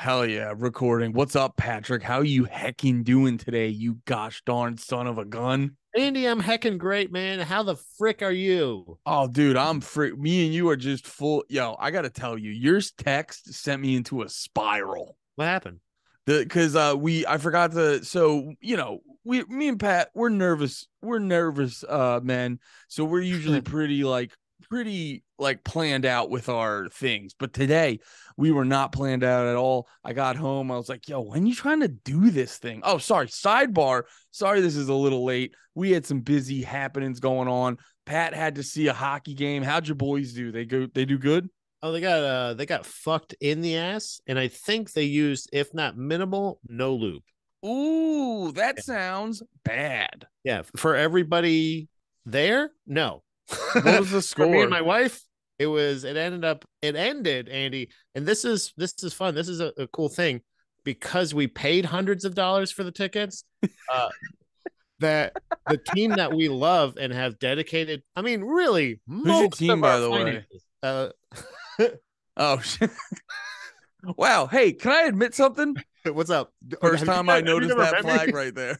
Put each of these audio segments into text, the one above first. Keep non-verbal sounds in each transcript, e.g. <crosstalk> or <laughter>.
Hell yeah, recording. What's up, Patrick? How you hecking doing today, you gosh darn son of a gun? Andy, I'm hecking great, man. How the frick are you? Oh, dude, I'm free. Me and you are just full. Yo, I gotta tell you, your text sent me into a spiral. What happened? Because uh we I forgot to so you know we me and Pat we're nervous we're nervous uh men so we're usually <laughs> pretty like pretty like planned out with our things. But today we were not planned out at all. I got home. I was like, yo, when you trying to do this thing? Oh, sorry. Sidebar. Sorry, this is a little late. We had some busy happenings going on. Pat had to see a hockey game. How'd your boys do? They go they do good? Oh, they got uh they got fucked in the ass, and I think they used, if not minimal, no loop. Ooh, that Yeah. sounds bad. Yeah, for everybody there, no. What was the <laughs> for me and my wife, it was it ended up it ended, Andy, and this is this is fun. This is a, a cool thing because we paid hundreds of dollars for the tickets. Uh <laughs> that the team that we love and have dedicated, I mean, really, your most team, by the way? Uh, <laughs> Oh wow. Hey, can I admit something? what's up? First Have time I noticed that me? flag right there.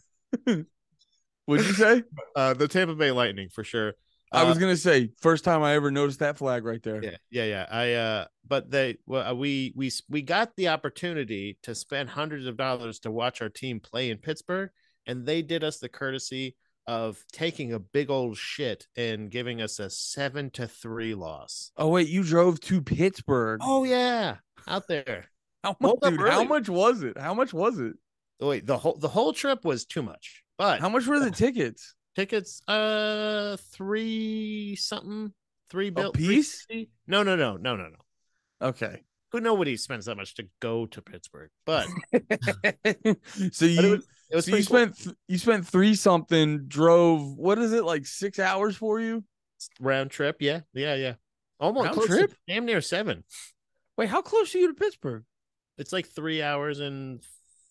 What'd you say? Uh, the Tampa Bay Lightning for sure. I was Uh, gonna say first time I ever noticed that flag right there. Yeah, yeah, yeah. I uh, but they well, uh, we we we got the opportunity to spend hundreds of dollars to watch our team play in Pittsburgh, and they did us the courtesy of taking a big old shit and giving us a seven to three loss. Oh wait, you drove to Pittsburgh. Oh yeah, out there. <laughs> how much, dude? How much was it? How much was it? Wait, the whole the whole trip was too much, but How much were the <laughs> tickets? Tickets? Uh, three something, three bill piece? No, no, no, no, no, no. Okay. Who nobody spends that much to go to Pittsburgh, but <laughs> so you But it was, it was so you cool. spent th- you spent three something drove what is it like six hours for you? round trip. Yeah, yeah, yeah. Almost Round close to trip? damn near seven. Wait, how close are you to Pittsburgh? It's like three hours and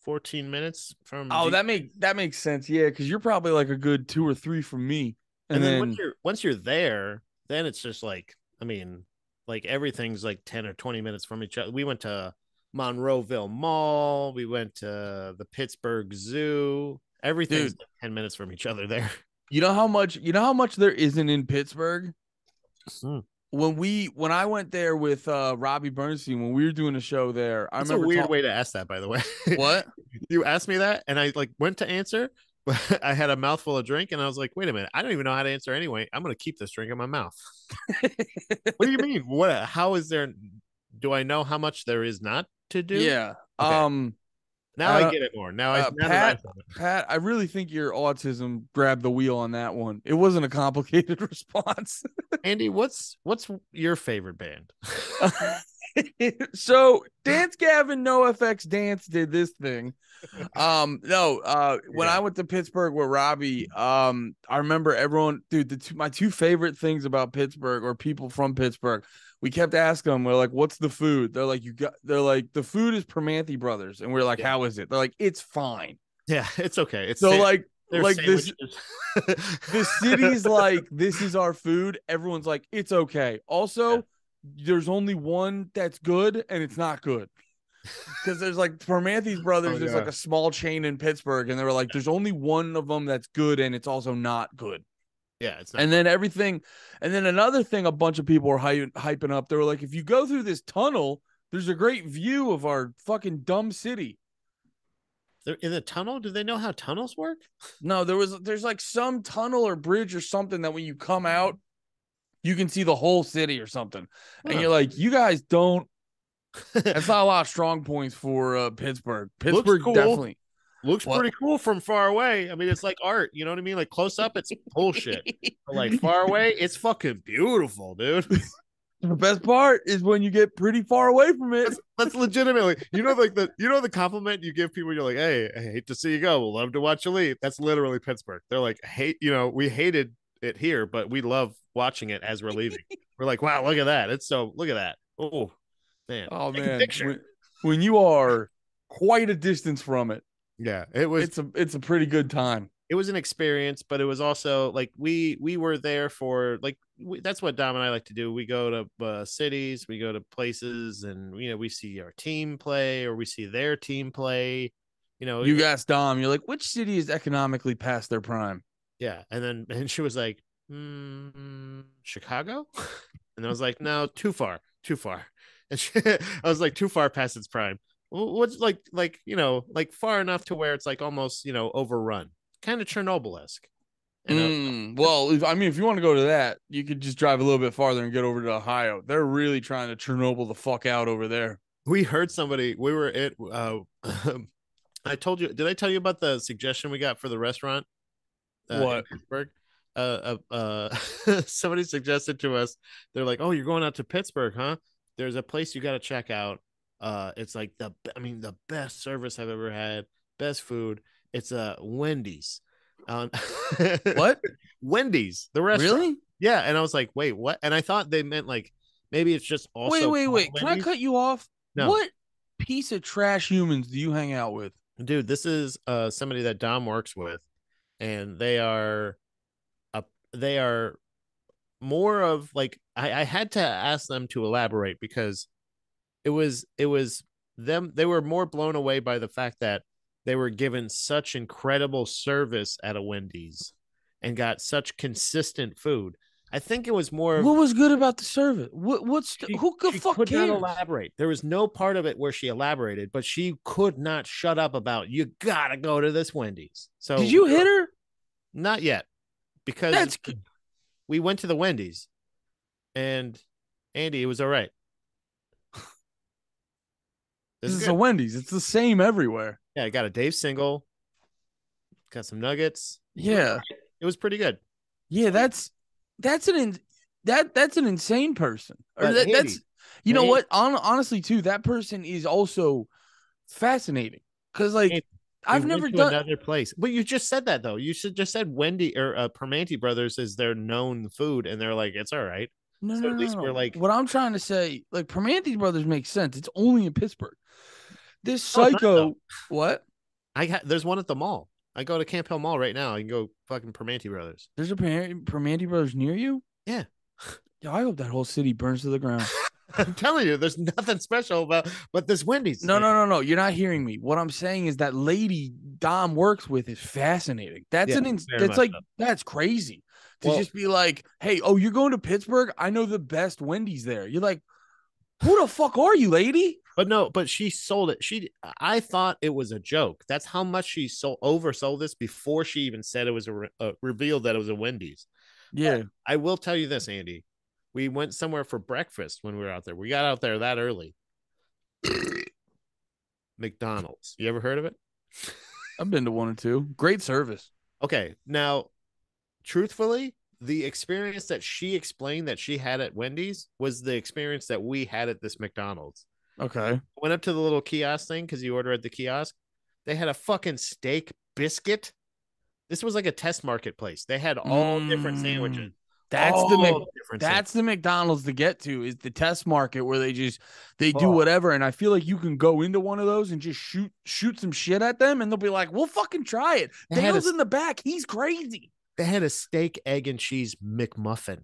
fourteen minutes from. Oh, D- that make that makes sense. Yeah, because you're probably like a good two or three from me. and, And, then, then, once you're once you're there, then it's just like I mean, like everything's like ten or twenty minutes from each other. We went to Monroeville Mall. We went to the Pittsburgh Zoo. Everything's Dude. like ten minutes from each other there. you know how much you know how much there isn't in Pittsburgh. Hmm. When we when I went there with uh Robbie Bernstein when we were doing a show there, I That's a weird talk- way to ask that, by the way. what <laughs> you asked me that and I like went to answer, <laughs> but I had a mouthful of drink and I was like, wait a minute, I don't even know how to answer anyway. I'm gonna keep this drink in my mouth. <laughs> what do you mean? What how is there do I know how much there is not to do? yeah. Okay. Um Now Uh, I get it more. Now I uh, now that I Pat- Pat, I really think your autism grabbed the wheel on that one. It wasn't a complicated <laughs> response. Andy, what's what's your favorite band? <laughs> so Dance Gavin No FX Dance did this thing. Um, no, uh, when Yeah. I went to Pittsburgh with Robbie, um, I remember everyone, dude, the two, my two favorite things about Pittsburgh or people from Pittsburgh, we kept asking them, we're like, what's the food? They're like, you got, they're like, the food is Primanti Brothers. And we're like, Yeah. how is it? They're like, it's fine. yeah, <laughs> it's okay. It's So like, they're like this, the city's like <laughs> this is our food everyone's like it's okay also Yeah. there's only one that's good and it's not good because there's like Primantis <laughs> oh, brothers Oh, there's like a small chain in pittsburgh and they were like there's only one of them that's good and it's also not good yeah, it's not and then everything and then another thing a bunch of people were hy- hyping up they were like if you go through this tunnel there's a great view of our fucking dumb city They're in the tunnel. Do they know how tunnels work? <laughs> No, there was there's like some tunnel or bridge or something that when you come out, you can see the whole city or something. And you're like, you guys don't that's not a lot of strong points for uh Pittsburgh. Looks Pittsburgh cool. definitely Looks What? pretty cool from far away. I mean, it's like art. You know what I mean? Like close up, it's bullshit. But like far away, it's fucking beautiful, dude. <laughs> the best part is when you get pretty far away from it. That's, that's legitimately, you know, like the you know the compliment you give people. You're like, hey, I hate to see you go. We'll love to watch you leave. That's literally Pittsburgh. They're like, hate, you know, we hated it here, but we love watching it as we're leaving. <laughs> we're like, wow, look at that. It's so look at that. Oh man. Oh Take man. When, when you are quite a distance from it, Yeah, it was it's a it's a pretty good time. it was an experience, but it was also like we we were there for like we, that's what Dom and I like to do. We go to uh, cities, we go to places, and you know we see our team play or we see their team play. You know, You it- asked Dom, you're like, which city is economically past their prime? yeah, and then <laughs> and she was like, mm, Chicago, <laughs> and I was like, no, too far, too far. <laughs> And she, I was like, too far past its prime. Wh- What's like like you know like far enough to where it's like almost you know overrun, kind of Chernobyl esque. Mm, well, if, I mean, if you want to go to that, you could just drive a little bit farther and get over to Ohio. They're really trying to Chernobyl the fuck out over there. we heard somebody we were at uh <laughs> i told you did i tell you about the suggestion we got for the restaurant uh, What? pittsburgh uh, uh uh <laughs> somebody suggested to us they're like oh you're going out to pittsburgh huh there's a place you got to check out uh it's like the i mean the best service i've ever had best food it's uh wendy's um, <laughs> What? wendy's the restaurant really? yeah and i was like wait what and i thought they meant like maybe it's just also wait, wait, wait. Can I cut you off? No. What piece of trash humans do you hang out with? dude this is uh somebody that dom works with and they are up they are more of like I, I had to ask them to elaborate because it was it was them they were more blown away by the fact that they were given such incredible service at a wendy's and got such consistent food i think it was more of What was good about the service? What? What's she- who the she fuck could cares? not elaborate. There was no part of it where she elaborated, but she could not shut up about you gotta go to this Wendy's. So Did you hit her? Not yet, because That's good. We went to the Wendy's, and Andy, it was all right. This It's is good. a Wendy's. It's the same everywhere. yeah, I got a Dave single, got some nuggets. Yeah, It was pretty good. yeah. That's that's an in, that that's an insane person. Or that, that's you know what? On, honestly, too, that person is also fascinating because like Andy, I've We never done. another place. But you just said that though. You should just said Wendy or uh, Primanti Brothers is their known food, and they're like, it's all right. No, so no, at least no. we're like- what I'm trying to say, like Primanti Brothers makes sense. It's only in Pittsburgh. This not, psycho, what? I got there's one at the mall. I go to Camp Hill Mall right now. I can go fucking Primanti Brothers. There's a Per- Primanti Brothers near you? Yeah. Yeah, I hope that whole city burns to the ground. <laughs> <laughs> I'm telling you, there's nothing special about but this Wendy's. No, no, no, no. You're not hearing me. What I'm saying is that lady Dom works with is fascinating. That's Yeah, an ins- that's like that's crazy. To Well- just be like, hey, oh, you're going to Pittsburgh? I know the best Wendy's there. You're like, who the fuck are you, lady? But no, but she sold it. She I thought it was a joke. That's how much she sold oversold this before she even said it was a uh, revealed that it was a Wendy's. Yeah. I will tell you this, Andy. We went somewhere for breakfast when we were out there. We got out there that early. <coughs> McDonald's. You ever heard of it? I've been to one or two. Great service. Okay. Now, truthfully, the experience that she explained that she had at Wendy's was the experience that we had at this McDonald's. Okay. Went up to the little kiosk thing because you order at the kiosk. They had a fucking steak biscuit. This was like a test marketplace. They had all different Mm, sandwiches. That's the Mc- that's the McDonald's to get to is the test market where they just they do Oh. whatever and I feel like you can go into one of those and just shoot shoot some shit at them and they'll be like, "We'll fucking try it." They had a in the back. He's crazy. They had a steak, egg, and cheese McMuffin.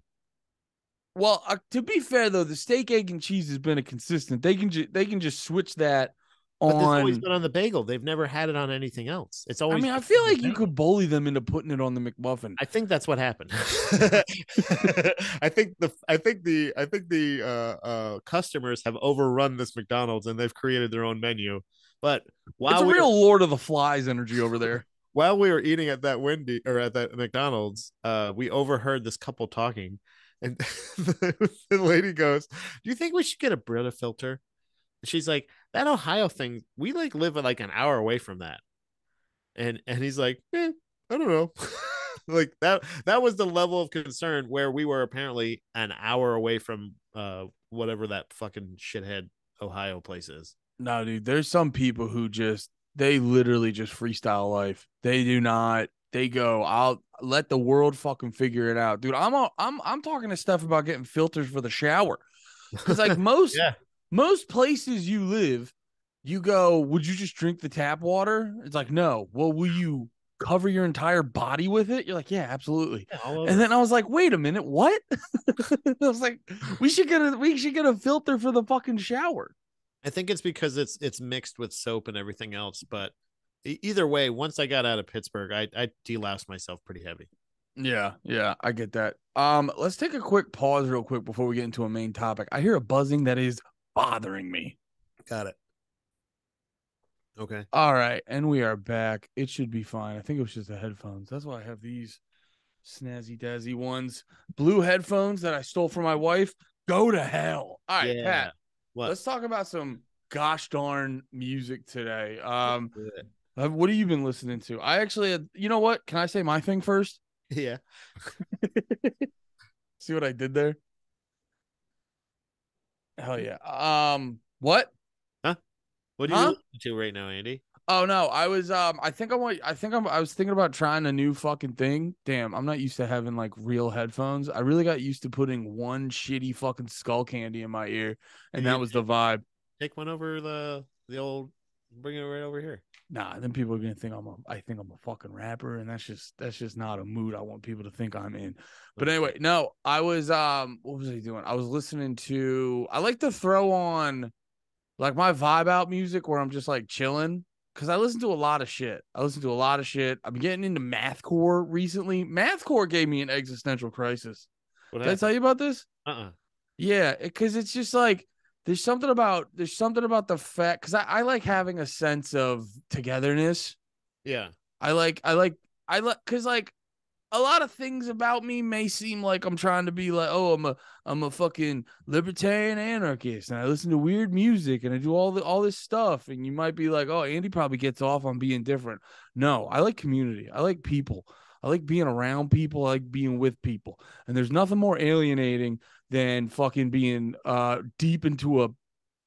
Well, uh, to be fair though, the steak, egg, and cheese has been a consistent. They can ju- they can just switch that But this always been on the bagel. They've never had it on anything else. It's always. I mean, I feel like you could bully them into putting it on the McMuffin. I think that's what happened. <laughs> I think the I think the I think the uh, uh, customers have overrun this McDonald's and they've created their own menu. But while it's a real Lord of the Flies energy over there. <laughs> while we were eating at that Wendy or at that McDonald's, uh, we overheard this couple talking, and the, <laughs> the lady goes, "Do you think we should get a Brita filter?" She's like, "That Ohio thing, we like live like an hour away from that," and and he's like, eh, "I don't know." <laughs> like that that was the level of concern where we were apparently an hour away from uh whatever that fucking shithead Ohio place is. No, dude, there's some people who just they literally just freestyle life. They do not. They go, I'll let the world fucking figure it out, dude. I'm a, I'm I'm talking to stuff about getting filters for the shower because like <laughs> most Yeah. Most places you live, you go, would you just drink the tap water? It's like no. Well, will you cover your entire body with it? You're like, yeah, absolutely. Yeah. And then I was like, wait a minute, what? <laughs> I was like, we should get a we should get a filter for the fucking shower. I think it's because it's it's mixed with soap and everything else. But either way, once I got out of Pittsburgh, I I deloused myself pretty heavy. Yeah, yeah, I get that. Um, let's take a quick pause real quick before we get into a main topic. I hear a buzzing that is bothering me. Got it. Okay. All right, and we are back. It should be fine. I think it was just the headphones. That's why I have these snazzy dazzy ones. Blue headphones that I stole from my wife. Go to hell. All right, yeah. Pat. What? Let's talk about some gosh darn music today. Um, do what have you been listening to? I actually, had, you know what? Can I say my thing first? <laughs> yeah. <laughs> See what I did there? Hell yeah. Um, what? Huh? What are you Huh? listening to right now, Andy? Oh no, I was um I think I want I think I'm I was thinking about trying a new fucking thing. Damn, I'm not used to having like real headphones. I really got used to putting one shitty fucking skull candy in my ear, and that was the vibe. Take one over the the old. Bring it right over here. Nah, then people are gonna think I'm a I think I'm a fucking rapper, and that's just that's just not a mood I want people to think I'm in. But anyway, no, I was um what was I doing? I was listening to I like to throw on like my vibe out music where I'm just like chilling. Cause I listen to a lot of shit. I listen to a lot of shit. I'm getting into mathcore recently. Mathcore gave me an existential crisis. What Did I tell you about this? Uh uh Yeah, because it's just like there's something about there's something about the fact because I, I like having a sense of togetherness. Yeah. I like I like I like because like a lot of things about me may seem like I'm trying to be like oh I'm a I'm a fucking libertarian anarchist and I listen to weird music and I do all the all this stuff and you might be like oh Andy probably gets off on being different. No, I like community. I like people. I like being around people. I like being with people. And there's nothing more alienating than fucking being uh deep into a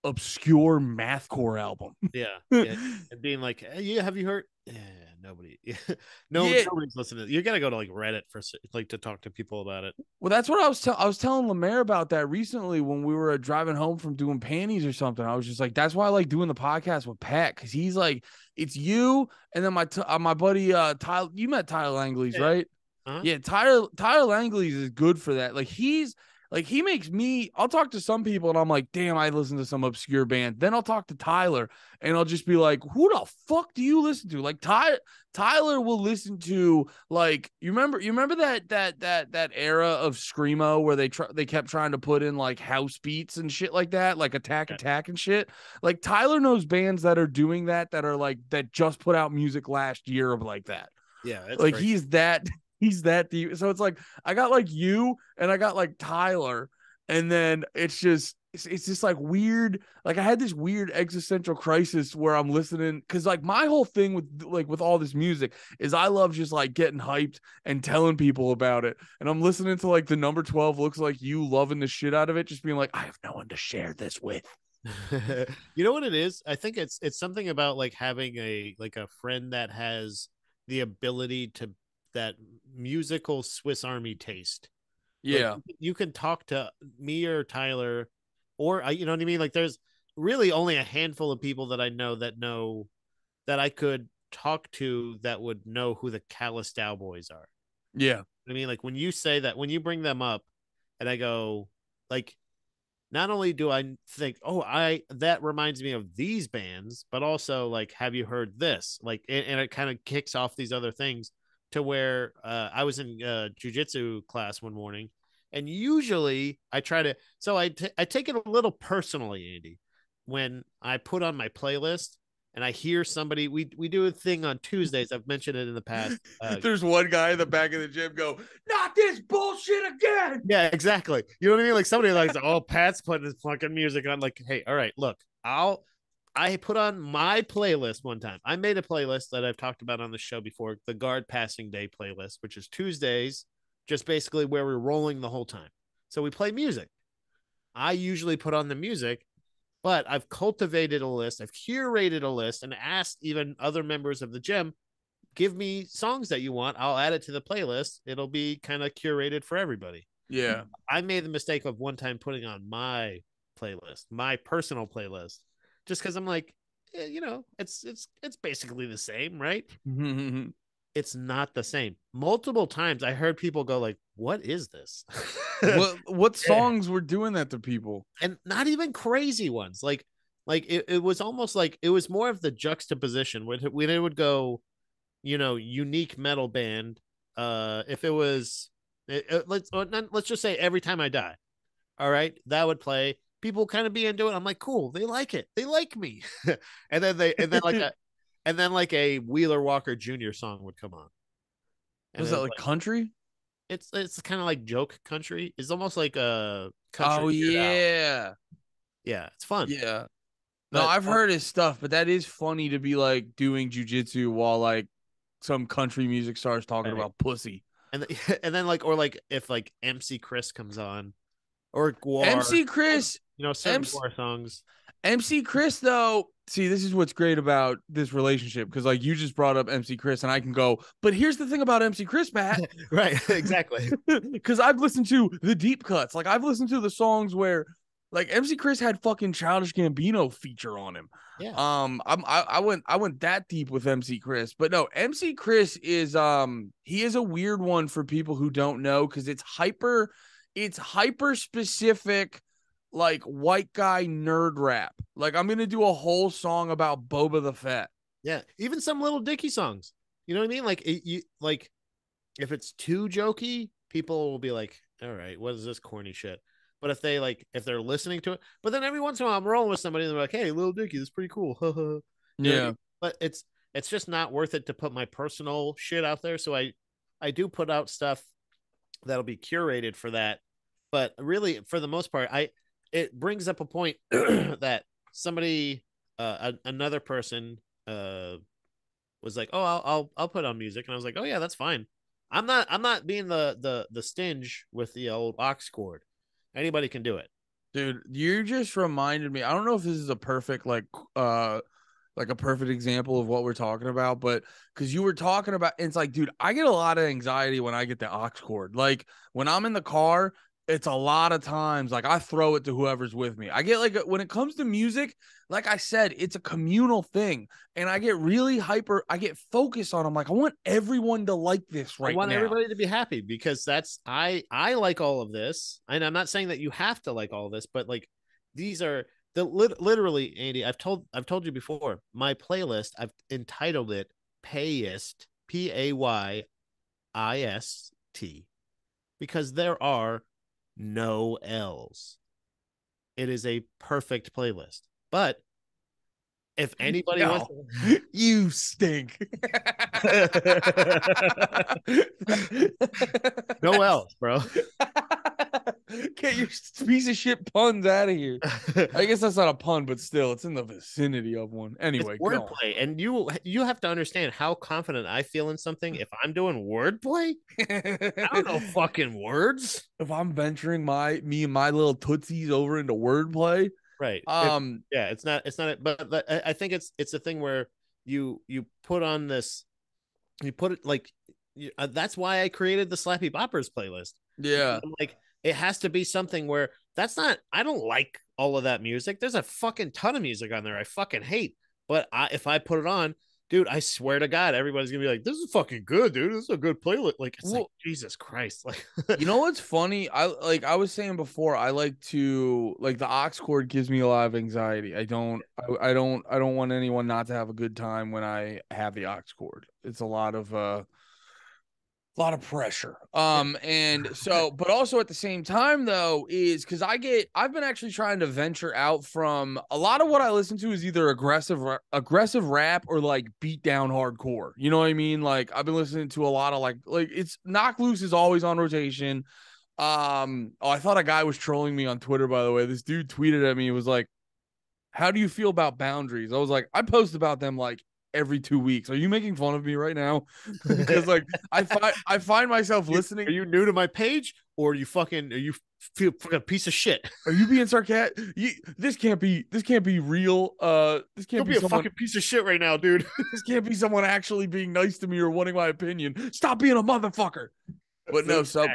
obscure mathcore album. <laughs> Yeah. yeah. <laughs> and being like, hey, yeah, have you heard? Yeah, nobody. <laughs> no, Yeah. nobody's listening. You gotta go to like Reddit for like to talk to people about it. Well, that's what I was. Tell- I was telling Lemaire about that recently when we were uh, driving home from doing panties or something. I was just like, "That's why I like doing the podcast with Pat because he's like, it's you and then my t- uh, my buddy uh Tyler. You met Tyler Langley's Yeah. right? Uh-huh. Yeah, Tyler Tyler Langley's is good for that. Like he's like he makes me. I'll talk to some people and I'm like, damn, I listen to some obscure band. Then I'll talk to Tyler and I'll just be like, who the fuck do you listen to? Like Ty Tyler will listen to like you remember you remember that that that that era of screamo where they try they kept trying to put in like house beats and shit like that, like Attack Attack and shit. Like Tyler knows bands that are doing that that are like that just put out music last year of like that Yeah. Like great. he's that he's that deep. So it's like I got like you and I got like Tyler, and then it's just it's, it's just like weird. Like I had this weird existential crisis where I'm listening because like my whole thing with like with all this music is I love just like getting hyped and telling people about it. And I'm listening to like the number 12 looks like you loving the shit out of it, just being like, I have no one to share this with. <laughs> you know what it is? I think it's it's something about like having a like a friend that has the ability to that musical Swiss Army taste. Yeah. you- you can talk to me or Tyler, or I- you know what I mean. Like, there's really only a handful of people that I know that know that I could talk to that would know who the Callous Daoboys are. Yeah. I mean, like when you say that, when you bring them up, and I go, like, not only do I think, oh, I that reminds me of these bands, but also like, have you heard this? Like, and, and it kind of kicks off these other things to where uh, I was in uh, jujitsu class one morning, and usually I try to, so I t- I take it a little personally, Andy, when I put on my playlist. And I hear somebody. We we do a thing on Tuesdays. I've mentioned it in the past. <laughs> Uh, There's one guy in the back of the gym go, not this bullshit again. Yeah, exactly. You know what I mean? Like somebody like, oh, Pat's putting his fucking music on. Like, hey, all right, look, I'll. I put on my playlist one time. I made a playlist that I've talked about on the show before, the Guard Passing Day playlist, which is Tuesdays, just basically where we're rolling the whole time. So we play music. I usually put on the music, but I've cultivated a list, I've curated a list, and asked even other members of the gym, give me songs that you want. I'll add it to the playlist. It'll be kind of curated for everybody. Yeah. I made the mistake of one time putting on my playlist, my personal playlist, just because I'm like, eh, you know, it's it's it's basically the same, right? it's not the same. Multiple times I heard people go like, "What is this?" <laughs> what what songs were doing that to people? and not even crazy ones. Like like it, it was almost like it was more of the juxtaposition when when it would go, you know, unique metal band. Uh, if it was, it, it- let's let's just say every time I die, all right, that would play. People kind of be into it. I'm like, cool, they like it, they like me, <laughs> and then they and then like a <laughs> and then like a Wheeler Walker Jr. song would come on. And Was that like country? it's it's kind of like joke country. It's almost like a country Oh Weird Al. yeah, yeah, it's fun. yeah. No, But- I've um heard his stuff, but that is funny to be like doing jujitsu while like some country music stars talking Right. about pussy. and <laughs> and then like or like if like MC Chris comes on, or GWAR, MC Chris, you know, certain MC GWAR songs. MC Chris though. See, this is what's great about this relationship because like you just brought up MC Chris, and I can go. But here's the thing about MC Chris, Matt. <laughs> Right, <laughs> exactly. <laughs> because I've listened to the deep cuts. Like I've listened to the songs where like MC Chris had fucking Childish Gambino feature on him. Yeah. Um, I'm I, I went I went that deep with MC Chris, but no, MC Chris is um he is a weird one for people who don't know because it's hyper, it's hyper specific, like white guy nerd rap. Like I'm gonna do a whole song about Boba the Fett. Yeah, even some Lil Dicky songs. You know what I mean? Like it, you like if it's too jokey, people will be like, "All right, what is this corny shit?" But if they like, if they're listening to it, but then every once in a while, I'm rolling with somebody, and they're like, "Hey, Lil Dicky, this is pretty cool." <laughs> What I Yeah. mean? but it's it's just not worth it to put my personal shit out there. So I I do put out stuff that'll be curated for that. But really, for the most part, I it brings up a point <clears throat> that somebody uh a, another person uh was like, "Oh, I'll, I'll I'll put on music," and I was like, "Oh yeah, that's fine." I'm not I'm not being the the the stinge with the old aux cord. Anybody can do it. Dude, you just reminded me. I don't know if this is a perfect like uh like a perfect example of what we're talking about, but because you were talking about it's like, dude, I get a lot of anxiety when I get the aux cord. Like when I'm in the car, it's a lot of times like I throw it to whoever's with me. I get like when it comes to music, like I said, it's a communal thing, and I get really hyper. I get focused on. I'm like, I want everyone to like this right I want now. everybody to be happy because that's I I like all of this, and I'm not saying that you have to like all of this, but like these are the literally, Andy. I've told I've told you before. My playlist I've entitled it Payist P A Y I S T because there are no L's. It is a perfect playlist, but if anybody No. wants, <laughs> you stink. <laughs> <laughs> no L's, bro. <laughs> Get your piece of shit puns out of here. <laughs> I guess that's not a pun, but still, it's in the vicinity of one. Anyway, it's wordplay, and you you have to understand how confident I feel in something. If I'm doing wordplay, I don't know <laughs> fucking words. if I'm venturing my me and my little tootsies over into wordplay, Right. Um, yeah, it's not. It's not. But, but I I think it's it's a thing where you you put on this, you put it like you, uh, that's why I created the Slappy Boppers playlist. yeah, I'm like it has to be something where that's not. I don't like all of that music. There's a fucking ton of music on there I fucking hate. But I, if I put it on, dude, I swear to God, everybody's gonna be like, "This is fucking good, dude. This is a good playlist." Like, it's like Jesus Christ. <laughs> Like, you know what's funny? I like I was saying before. I like to like the aux cord gives me a lot of anxiety. I don't. I, I don't. I don't want anyone not to have a good time when I have the aux cord It's a lot of uh, a lot of pressure. Um, and so, but also at the same time though, is because I get. I've been actually trying to venture out from a lot of what I listen to is either aggressive, aggressive rap or like beat down hardcore. You know what I mean? Like I've been listening to a lot of like like it's Knocked Loose is always on rotation. Um, oh, I thought a guy was trolling me on Twitter, by the way. This dude tweeted at me, it was like, How do you feel about boundaries? I was like, I post about them like every two weeks. Are you making fun of me right now? <laughs> Because like I find <laughs> I find myself You- listening. Are you new to my page, or are you fucking? Are you feel fucking piece of shit? <laughs> Are you being sarcastic? You, this can't be this can't be real. Uh this can't be, be a someone fucking piece of shit right now, dude. this can't be someone actually being nice to me or wanting my opinion. Stop being a motherfucker. But no, so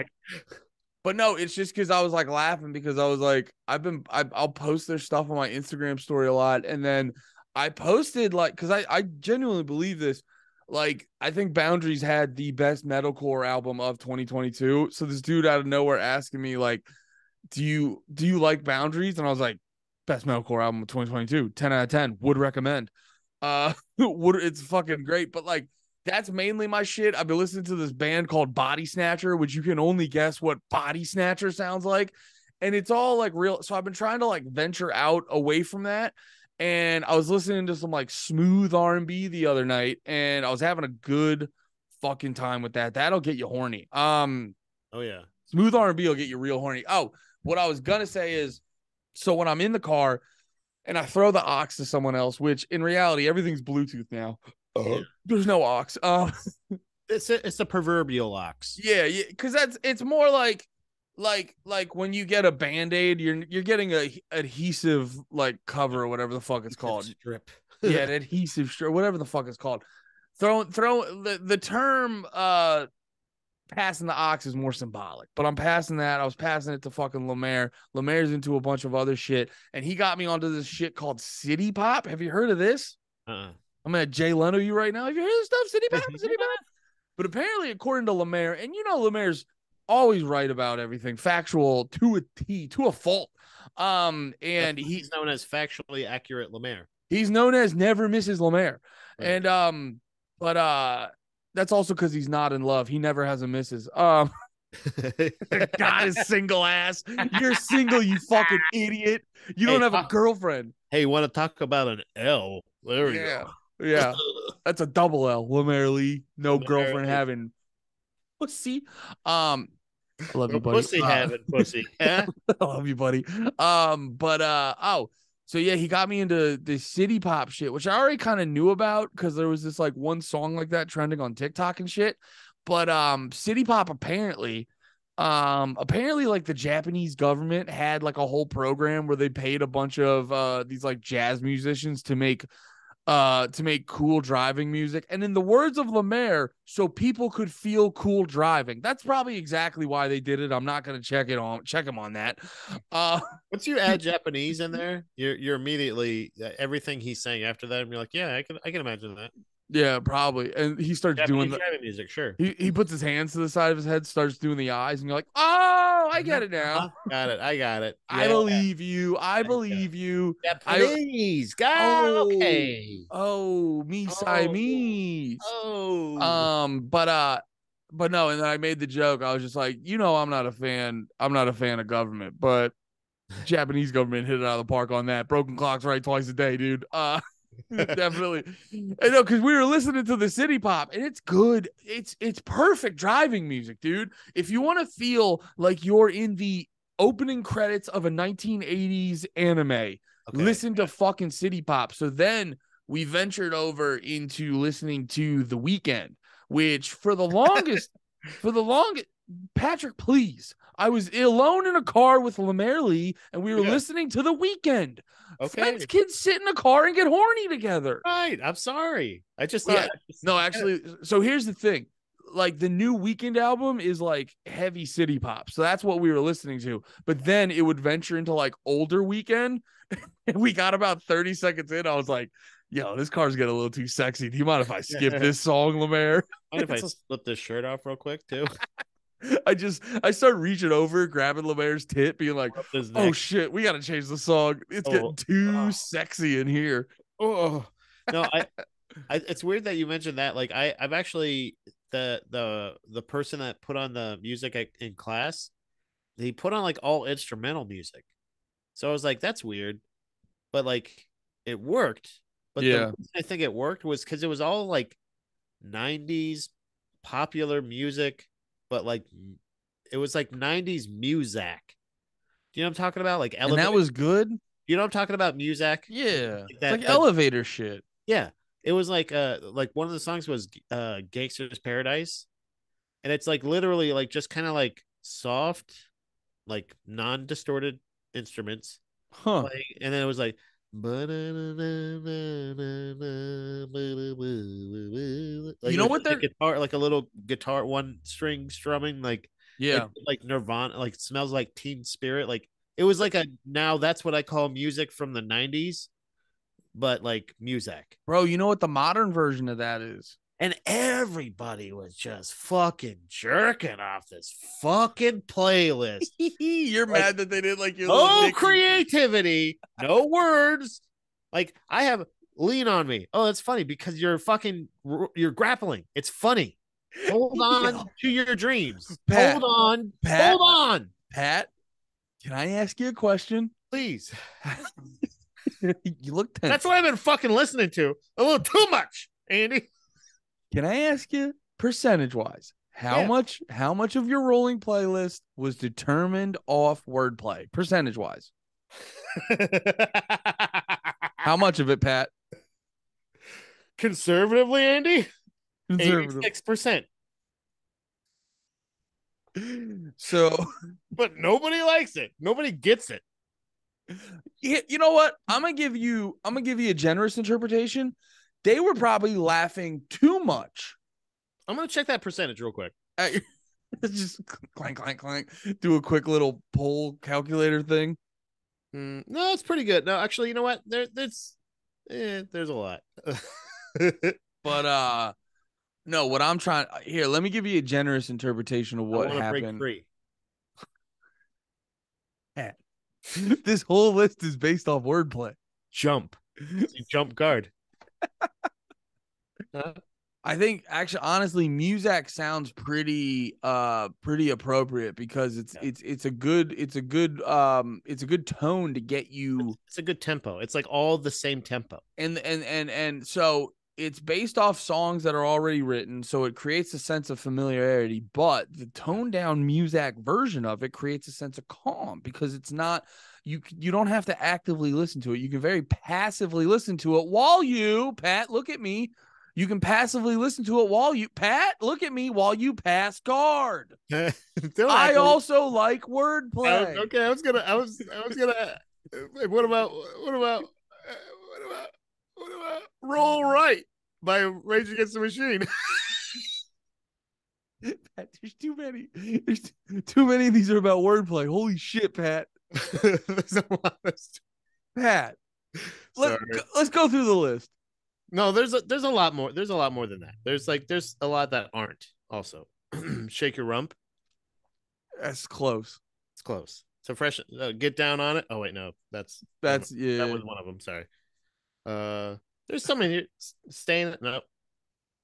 but no, it's just because I was like laughing because I was like, I've been I, I'll post their stuff on my Instagram story a lot, and then I posted like because I I genuinely believe this. like I think Boundaries had the best metalcore album of 2022. So this dude out of nowhere asking me like, "Do you do you like Boundaries?" And I was like, "Best metalcore album of 2022, 10 out of 10. Would recommend." Uh, <laughs> would it's fucking great, but like that's mainly my shit. I've been listening to this band called Body Snatcher, which you can only guess what Body Snatcher sounds like, and it's all like real. So I've been trying to like venture out away from that and I was listening to some like smooth R and B the other night, and I was having a good fucking time with that. That'll get you horny. Um, oh yeah, smooth R and B will get you real horny. Oh, what I was gonna say is, so when I'm in the car and I throw the aux to someone else, which in reality everything's Bluetooth now. Uh, there's no aux. Um, <laughs> it's a, it's a proverbial aux. Yeah, yeah, because that's it's more like like like when you get a band-aid you're you're getting a adhesive like cover or whatever the fuck it's called. strip. <laughs> Yeah an adhesive strip whatever the fuck it's called. Throw throw the, the term uh passing the aux is more symbolic but i'm passing that. I was passing it to fucking lemaire. Lemaire's into a bunch of other shit and he got me onto this shit called city pop. Have you heard of this? Uh-uh. i'm gonna jay leno you right now. Have you heard of this stuff? City pop? City pop? But apparently according to lemaire and you know lemaire's always right about everything, factual to a T, to a fault. Um, and he's known as factually accurate Lemaire. He's known as never misses Lemaire. Right. And um, but uh that's also because he's not in love. He never has a misses. Um <laughs> God <laughs> is single ass. You're single, you fucking idiot. You don't have a girlfriend. Hey, you want to talk about an L? There we yeah. go. Yeah. <laughs> That's a double L. Lemaire Lee. No girlfriend Lee. having pussy. Um, I love you, buddy. Pussy uh, having pussy. <laughs> I love you, buddy. Um, but uh, oh, so yeah, he got me into this city pop shit, which I already kind of knew about because there was this like one song like that trending on TikTok and shit. But um, city pop apparently, um, apparently like the Japanese government had like a whole program where they paid a bunch of uh these like jazz musicians to make uh to make cool driving music. And in the words of lemaire so people could feel cool driving. That's probably exactly why they did it. I'm not to check it on check him on that. Uh <laughs> once you add japanese in there you're you're immediately uh, everything he's saying after that and you're like yeah i can i can imagine that yeah, probably. And he starts Japanese doing the music. Sure. He he puts his hands to the side of his head, starts doing the eyes, and you're like, oh, I get it now. <laughs> Got it. I got it. Yeah. I believe you. I believe you. Japanese. God. Oh, okay. Oh, me oh. Siamese. Oh. Um, but uh, but no, and then I made the joke. I was just like, you know, I'm not a fan. I'm not a fan of government, but Japanese government hit it out of the park on that. Broken clocks right twice a day, dude. Uh. <laughs> <laughs> Definitely. I know because <laughs> we were listening to the city pop and it's good. It's it's perfect driving music, dude. If you want to feel like you're in the opening credits of a 1980s anime, okay. listen to fucking city pop. So then we ventured over into listening to The Weeknd, which for the <laughs> longest, for the longest, Patrick, please. I was alone in a car with Lemaire Lee, and we were yeah. listening to The Weeknd. Okay. Friends, kids sit in a car and get horny together. Right. I'm sorry. I just thought. Yeah. no, actually. So here's the thing. Like the new Weeknd album is like heavy city pop. So that's what we were listening to. But then it would venture into like older Weeknd. <laughs> and we got about 30 seconds in. I was like, yo, this car's getting a little too sexy. Do you mind if I skip <laughs> this song, Lemaire? Mind if <laughs> I slip this shirt off real quick too? <laughs> I just I start reaching over, grabbing Lemaire's tit, being like, "Oh shit, we got to change the song. It's oh, getting too oh. sexy in here." Oh no, I, <laughs> I, it's weird that you mentioned that. Like, I I've actually the the the person that put on the music in class, he put on like all instrumental music, so I was like, that's weird, but like it worked. But yeah, I think it worked was because it was all like '90s popular music but like it was like 90s Muzak. Do you know what I'm talking about? Like elevator. And that was good. You know what I'm talking about? Muzak? Yeah. Like, that, like that, elevator shit. Yeah. It was like uh like one of the songs was uh Gangsta's Paradise. And it's like literally like just kind of like soft, like non-distorted instruments. Huh. Like, and then it was like like, you know what they're guitar like a little guitar one string strumming like yeah. like, like nirvana like smells like teen spirit like it was like a now that's what i call music from the 90s but like music. Bro you know what the modern version of that is and everybody was just fucking jerking off this fucking playlist. <laughs> You're Like, mad that they didn't like your no creativity, no words. Like I have lean on me. Oh, that's funny because you're fucking you're grappling. It's funny. Hold <laughs> on Yeah. to your dreams. Pat, hold on. Pat. hold on, Pat, can I ask you a question? please. <laughs> you look tense. That's what I've been fucking listening to a little too much, Andy. Can I ask you, percentage wise, how Yeah. much how much of your rolling playlist was determined off wordplay, percentage wise? <laughs> How much of it, Pat? Conservatively, Andy, eighty-six percent. So <laughs> But nobody likes it. Nobody gets it. you you know what? I'm gonna give you I'm gonna give you a generous interpretation. They were probably laughing too much. I'm gonna check that percentage real quick. <laughs> Just clank, clank, clank. Do a quick little poll calculator thing. Mm, no, it's pretty good. No, actually, you know what? There, there's, eh, there's a lot. <laughs> But uh no, what I'm trying here, let me give you a generous interpretation of what I wanna break happened. <laughs> this whole list is based off wordplay. Jump, jump guard. Huh? I think actually honestly Muzak sounds pretty uh pretty appropriate because it's Yeah. it's it's a good it's a good um it's a good tone to get you It's a good tempo. It's like all the same tempo. and and and and so it's based off songs that are already written so it creates a sense of familiarity but the toned down Muzak version of it creates a sense of calm because it's not you you don't have to actively listen to it. You can very passively listen to it while you Pat look at me. You can passively listen to it while you Pat look at me while you pass guard. <laughs> I like- also like wordplay. okay, I was gonna, I was, I was gonna. uh, What about, what about, uh, what about, what about "Roll Right" by Rage Against the Machine? <laughs> Pat, there's too many there's too many of these are about wordplay. Holy shit Pat <laughs> There's a lot of Pat let, let's go through the list No, there's a, there's a lot more. There's a lot more than that. There's like, there's a lot that aren't. Also, <clears throat> shake your rump. that's close It's close. So fresh. Uh, get down on it. Oh wait, no, that's that's that yeah was one of them. Sorry. Uh, there's so many. Staying. No.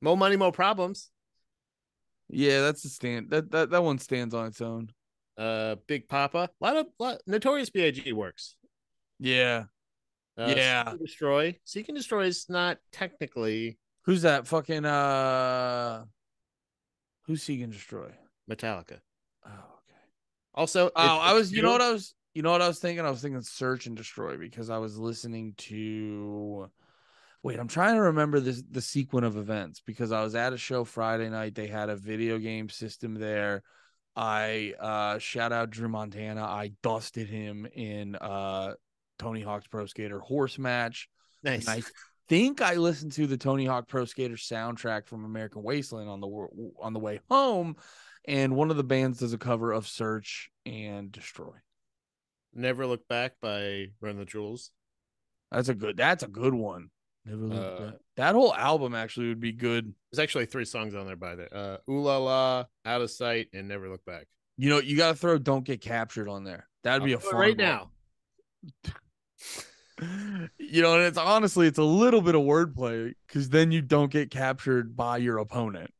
More money, more problems. yeah that's a stand that that that one stands on its own Uh, Big Poppa. A lot of lot, Notorious B.I.G. works. yeah Uh, Yeah. Seek and Destroy. Seek and Destroy is not technically who's that fucking uh who's Seek and Destroy Metallica. oh okay Also, oh I was you know what I was you know what I was thinking I was thinking Search and Destroy because I was listening to Wait, I'm trying to remember this the sequence of events because I was at a show Friday night. They had a video game system there. I uh shout out Drew Montana. I dusted him in uh Tony Hawk's Pro Skater horse match. Nice. And I think I listened to the Tony Hawk Pro Skater soundtrack from American Wasteland on the on the way home, and one of the bands does a cover of Search and Destroy. Never Look Back by Run the Jewels. That's a good. That's a good one. Never look Uh, back. That whole album actually would be good. There's actually three songs on there by there. Uh, Ooh La La, Out of Sight, and Never Look Back. You know, you got to throw "Don't Get Captured" on there. That'd be a I'll do it fun right one. now. <laughs> You know, and it's honestly, it's a little bit of wordplay because then you don't get captured by your opponent,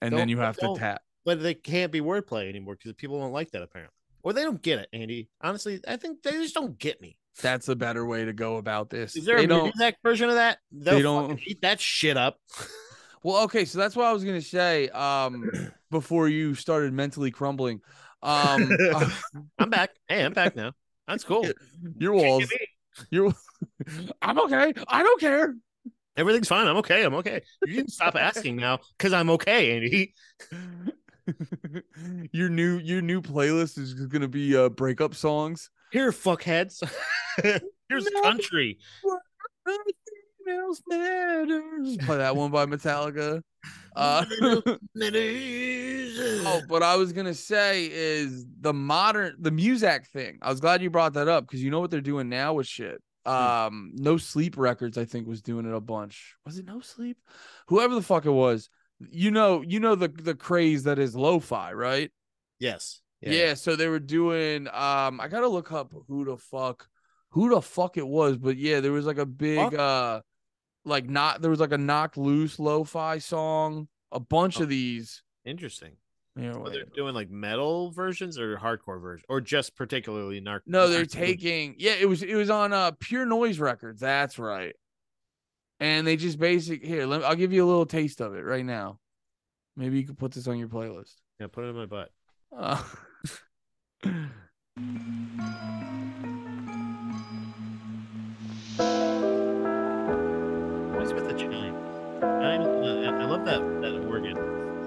and then Don't- you have to tap. But they can't be wordplay anymore because people don't like that apparently, or they don't get it. Andy, honestly, I think they just don't get me. That's a better way to go about this. Is there they a don't. music version of that? They'll they don't- eat that shit up. <laughs> Well, okay, so that's what I was gonna say. Um, <clears throat> before you started mentally crumbling, um, <laughs> <laughs> I'm back. Hey, I'm back now. That's cool. your walls, your. I'm okay. I don't care. Everything's fine. I'm okay. I'm okay. You can stop asking now because I'm okay, Andy. your new your new playlist is gonna be uh breakup songs. Here, fuckheads. <laughs> Here's No. country. Else matters. Play that one by Metallica. <laughs> Uh, <laughs> oh, but I was gonna say is the modern the Muzak thing. I was glad you brought that up because you know what they're doing now with shit. Um, No Sleep Records, I think, was doing it a bunch. Was it No Sleep? Whoever the fuck it was, you know, you know the the craze that is lo-fi, right? Yes. Yeah, so they were doing um I gotta look up who the fuck who the fuck it was, but yeah, there was like a big Fuck. uh like not there was like a Knocked Loose lo-fi song, a bunch Oh. of these. Interesting. Yeah, So they're doing like metal versions or hardcore versions, or just particularly narc. No, they're taking yeah, it was it was on uh Pure Noise Records. That's right. And they just basic here, let me, I'll give you a little taste of it right now. Maybe you could put this on your playlist. Yeah, put it in my butt. Uh, <laughs> What's with the chime? I, uh, I love that that organ.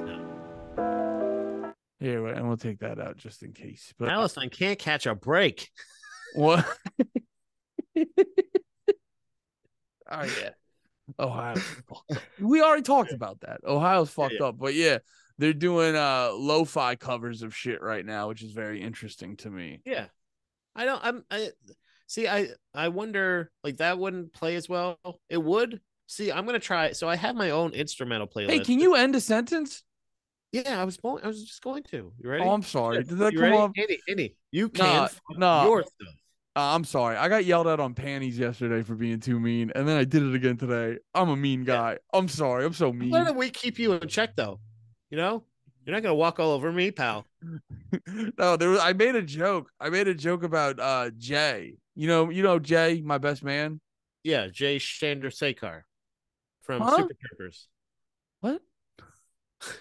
sound. here, and we'll take that out just in case. But Palestine can't catch a break. what? <laughs> oh yeah, Ohio's fucked. We already talked about that. Ohio's fucked yeah. up, but yeah, they're doing uh lo-fi covers of shit right now, which is very interesting to me. Yeah, I don't. I'm. I see. I I wonder like that wouldn't play as well. It would. See, I'm gonna try. So I have my own instrumental playlist. Hey, can you end a sentence? Yeah, I was going. I was just going to. You ready? Oh, I'm sorry. Did that you come ready? Andy, Andy, you Nah, can. fuck nah. Stuff. Uh, I'm sorry. I got yelled at on panties yesterday for being too mean, and then I did it again today. I'm a mean guy. I'm sorry. I'm so mean. glad that we keep you in check, though. You know, you're not gonna walk all over me, pal. <laughs> no, there was. I made a joke. I made a joke about uh Jay. You know, you know Jay, my best man. Yeah, Jay Shander Sekar from Huh? Super Troopers. What? <laughs>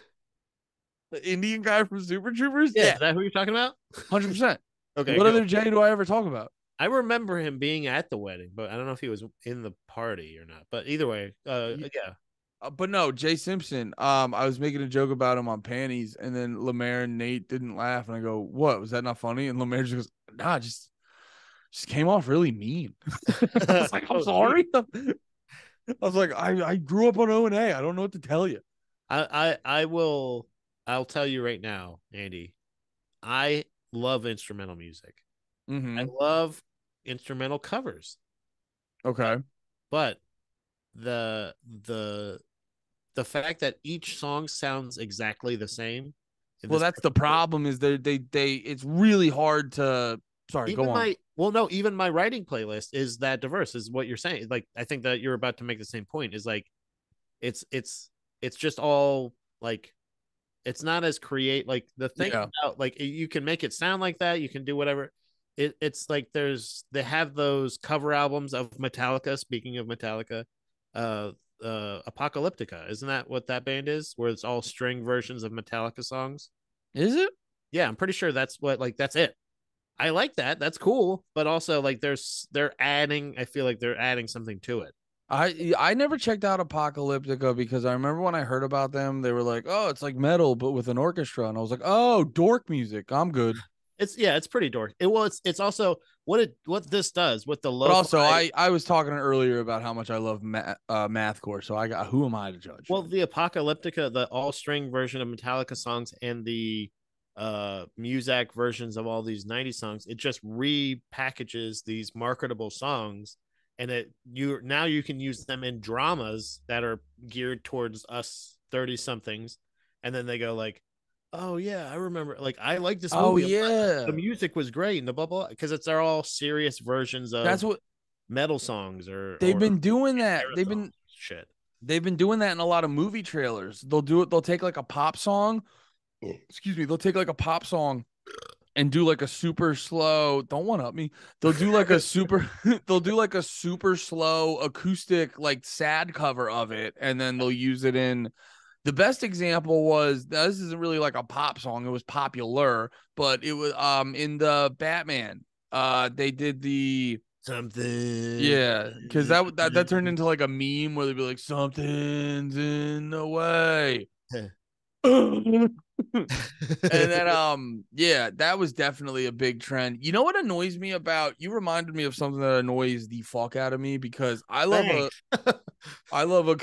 the Indian guy from Super Troopers. Yeah, Yeah, is that who you're talking about? hundred percent. <laughs> Okay. What other Jay do I ever talk about? I remember him being at the wedding, but I don't know if he was in the party or not. But either way, uh, yeah. Uh, but no, Jay Simpson. Um, I was making a joke about him on panties, and then Lemaire and Nate didn't laugh, and I go, "What was that not funny?" And Lemaire just goes, "Nah, just just came off really mean." <laughs> I was like, "I'm sorry." <laughs> I was like, "I I grew up on O and A. I don't know what to tell you." I, I I will I'll tell you right now, Andy. I love instrumental music. Mm-hmm. I love instrumental covers, Okay. but the the the fact that each song sounds exactly the same. Well, that's the problem. Is they they they it's really hard to. Sorry, Even go on. my well, no, even my writing playlist is that diverse. Is what you're saying? Like, I think that you're about to make the same point. Is like, it's it's it's just all like, it's not as create like the thing Yeah. about like you can make it sound like that. You can do whatever. It, it's like there's they have those cover albums of Metallica. Speaking of Metallica, uh, uh, Apocalyptica, isn't that what that band is? Where it's all string versions of Metallica songs. Is it? Yeah, I'm pretty sure that's what like that's it. I like that. That's cool, but also like there's they're adding. I feel like they're adding something to it. I I never checked out Apocalyptica because I remember when I heard about them, they were like, "Oh, it's like metal but with an orchestra," and I was like, "Oh, dork music. I'm good." It's yeah, it's pretty dork. It well, it's it's also what it what this does with the low. But also, I I was talking earlier about how much I love ma- uh, mathcore, so I got who am I to judge? well the Apocalyptica, the all string version of Metallica songs, and the uh Muzak versions of all these 90 songs, it just repackages these marketable songs. And it you now you can use them in dramas that are geared towards us 30 somethings. And then they go like, Oh yeah, I remember like I like this oh movie. yeah, The music was great and the blah blah because it's they're all serious versions of that's what metal songs or they've or been doing. That they've been shit. they've been doing that in a lot of movie trailers. They'll do it. They'll take like a pop song. Excuse me. They'll take like a pop song and do like a super slow. Don't one up me. They'll do like a super. <laughs> they'll do like a super slow acoustic like sad cover of it, and then they'll use it in. The best example was this isn't really like a pop song. It was popular, but it was um in the Batman. Uh, they did the Something. yeah, because that that that turned into like a meme where they'd be like, "Something's in the way," <laughs> and then <laughs> um yeah, that was definitely a big trend. You know what annoys me about you? Reminded me of something that annoys the fuck out of me because I love a Thanks. <laughs> I love a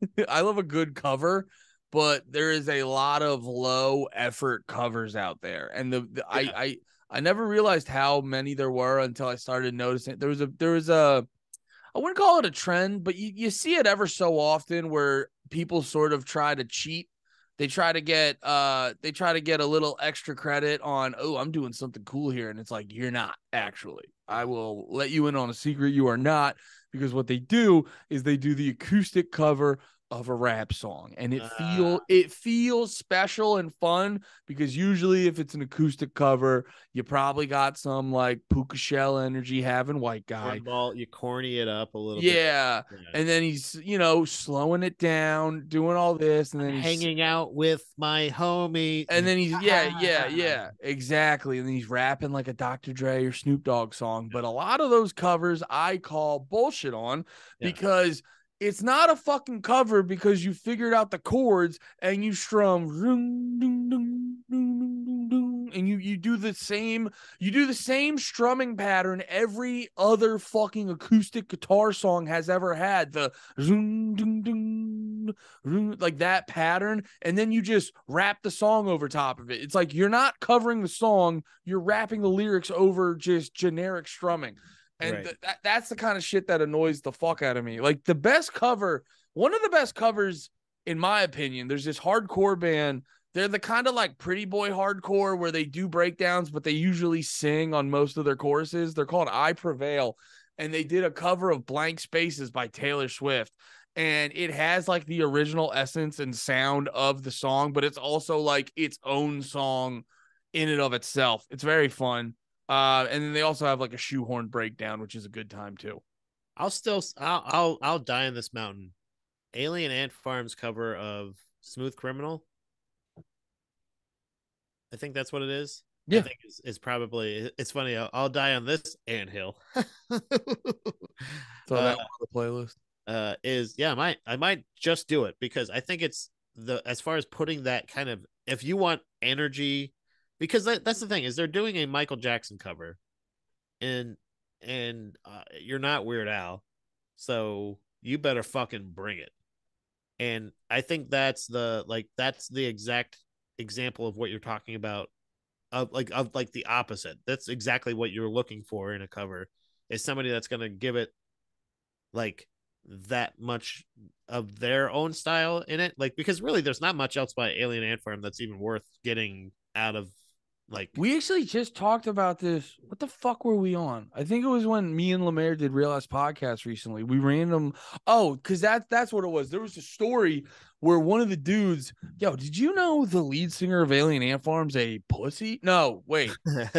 <laughs> I love a good cover, but there is a lot of low effort covers out there, and the, the Yeah. I I I never realized how many there were until I started noticing. There was a there was a I wouldn't call it a trend, but you, you see it ever so often where people sort of try to cheat. They try to get uh they try to get a little extra credit on, oh, I'm doing something cool here. And it's like, you're not actually. I will let you in on a secret. You are not, because what they do is they do the acoustic cover of a rap song and it feel Ah. it feels special and fun because usually if it's an acoustic cover you probably got some like puka shell energy having white guy Cornball, you corny it up a little bit. yeah and then he's you know slowing it down doing all this and then he's hanging out with my homie. and then he's yeah yeah <laughs> yeah exactly and then he's rapping like a dr dre or snoop dogg song but a lot of those covers i call bullshit on Yeah. because it's not a fucking cover because you figured out the chords and you strum and you you do the same you do the same strumming pattern every other fucking acoustic guitar song has ever had. The like that pattern. And then you just rap the song over top of it. It's like you're not covering the song you're rapping the lyrics over just generic strumming and Right. th- that, that's the kind of shit that annoys the fuck out of me. Like the best cover, one of the best covers, in my opinion, there's this hardcore band. They're the kind of like pretty boy hardcore where they do breakdowns, but they usually sing on most of their choruses. They're called I Prevail. And they did a cover of Blank Spaces by Taylor Swift. And it has like the original essence and sound of the song, but it's also like its own song in and of itself. It's very fun. Uh, and then they also have like a shoehorn breakdown, which is a good time too. I'll still I'll I'll I'll die in this mountain. Alien Ant Farm's cover of Smooth Criminal. I think that's what it is. Yeah. I think is, is probably it's funny. I'll, I'll die on this anthill. So <laughs> Uh, that on the playlist. uh is yeah, I might I might just do it because I think it's the as far as putting that kind of if you want energy because that, that's the thing is they're doing a Michael Jackson cover and and uh, you're not Weird Al so you better fucking bring it. And I think that's the like that's the exact example of what you're talking about of like of like the opposite. That's exactly what you're looking for in a cover is somebody that's to give it like that much of their own style in it. Like because really there's not much else by alien ant farm that's even worth getting out of like We actually just talked about this. What the fuck were we on? I think it was when me and Lemaire did Real Ass Podcast recently. We random oh, because that's that's what it was. There was a story where one of the dudes, yo, did you know the lead singer of Alien Ant Farm's a pussy? No, wait. <laughs>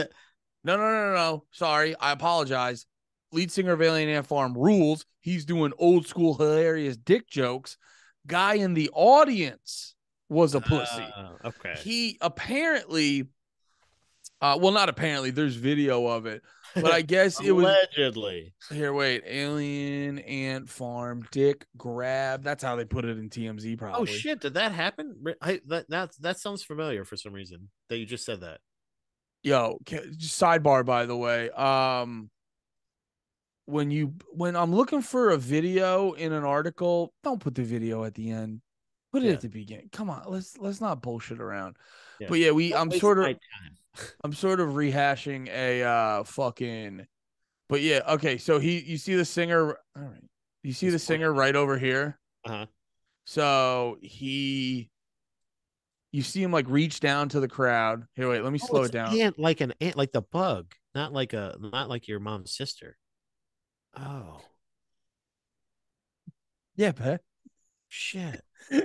No, no, no, no, no. Sorry, I apologize. Lead singer of Alien Ant Farm rules. He's doing old school hilarious dick jokes. Guy in the audience was a pussy. Uh, okay He apparently, uh, well, not apparently. There's video of it, but I <laughs> guess it was allegedly here. Wait, Alien Ant Farm dick grab. That's how they put it in TMZ. Probably. oh shit did that happen I, that that that sounds familiar for some reason that you just said that yo ca- just sidebar by the way um when you when i'm looking for a video in an article don't put the video at the end put it Yeah. at the beginning come on let's let's not bullshit around Yeah. but yeah we Don't i'm sort of. I'm sort of rehashing a uh fucking but yeah okay so he you see the singer all right you see the singer right over here? Uh-huh. So he you see him like reach down to the crowd. Here wait let me Oh, slow it down. Ant like an ant like the bug not like a not like your mom's sister. Oh. Yeah bet shit <laughs>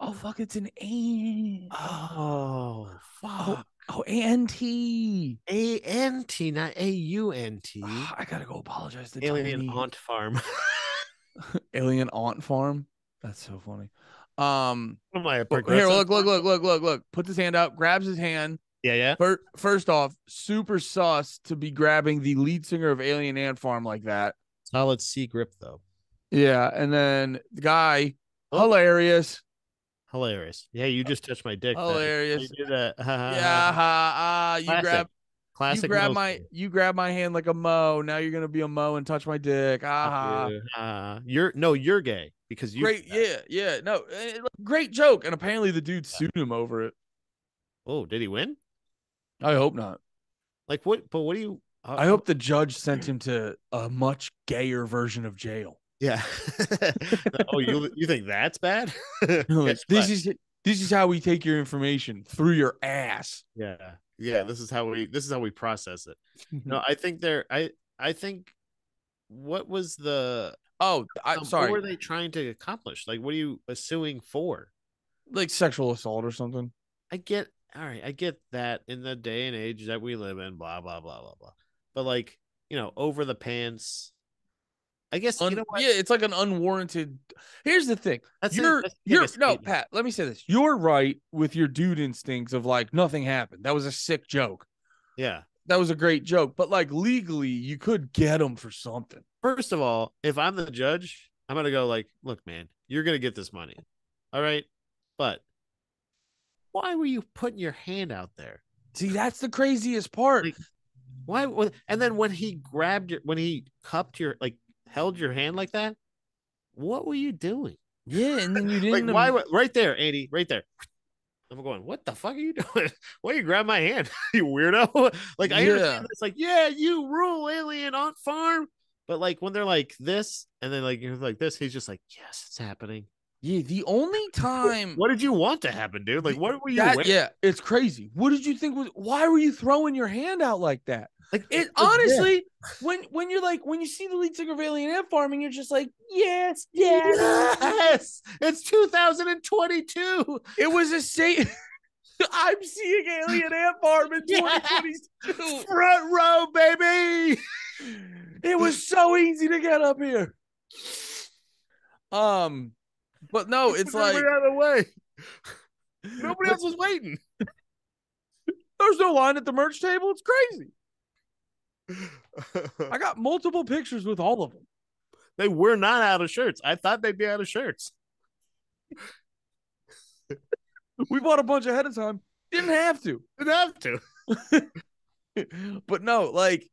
oh fuck, it's an A. oh fuck Oh, A-N-T. A N T, not A U N T. I gotta go apologize to Alien Tiny. Aunt Farm. <laughs> <laughs> Alien Aunt Farm. That's so funny. Um, Am I a here, look, look, look, look, look, look. Put his hand out, grabs his hand. Yeah, yeah. First, first off, super sus to be grabbing the lead singer of Alien Ant Farm like that. Solid C grip though. Yeah, and then the guy, Oh. hilarious. Hilarious. Yeah, you just touched my dick. Hilarious. You did that. <laughs> yeah, ha, uh, you Classic. grab Classic. you grab my you grab my hand like a mo. Now you're gonna be a mo and touch my dick. Ah. Uh, you're no, you're gay because you. great. Yeah, yeah. No, eh, great joke. And apparently the dude sued him over it. Oh, did he win? I hope not. Like what? But what do you? Uh, I hope the judge sent him to a much gayer version of jail. Yeah. <laughs> oh, you you think that's bad? <laughs> This is this is how we take your information through your ass. yeah yeah. This is how we this is how we process it. No, <laughs> I think they're I I think what was the Oh, I'm um, sorry. What were they trying to accomplish? Like, what are you suing for? like sexual assault or something. I get all right, I get that in the day and age that we live in, blah blah blah blah blah. But like, you know, over the pants. I guess Un- you know what? yeah, it's like an unwarranted. Here's the thing. That's you're the you're no. Pat. Let me say this. You're right with your dude instincts of like nothing happened. That was a sick joke. Yeah. That was a great joke. But like legally, you could get him for something. First of all, if I'm the judge, I'm gonna go like, look, man, you're gonna get this money. All right. But why were you putting your hand out there? See, that's the craziest part. Like, Why and then when he grabbed your when he cupped your like held your hand like that, what were you doing? yeah, and then you <laughs> didn't. why um, right there, Andy, right there. I'm going, what the fuck are you <laughs> doing? Why you grab my hand? <laughs> you weirdo. Like I Yeah. understand it's like, yeah, you rule Alien Ant Farm. But like when they're like this and then like you're like this, he's just like, Yes, it's happening. Yeah, the only <laughs> time. What did you want to happen, dude? Like what were you that, yeah, it's crazy. What did you think was? Why were you throwing your hand out like that? Like It honestly, when when you're like when you see the lead singer of Alien Ant Farming, you're just like, yes, yes. Yes, it's 2022. It was a say. <laughs> I'm seeing Alien Ant Farm in <laughs> Yes. 2022. Front row, baby. It was so easy to get up here. Um, but no, it's like out of the way. <laughs> Nobody else was waiting. <laughs> there's no line at the merch table. It's crazy. <laughs> I got multiple pictures with all of them. they were not out of shirts. I thought they'd be out of shirts. We bought a bunch ahead of time. Didn't have to. Didn't have to. but no, like,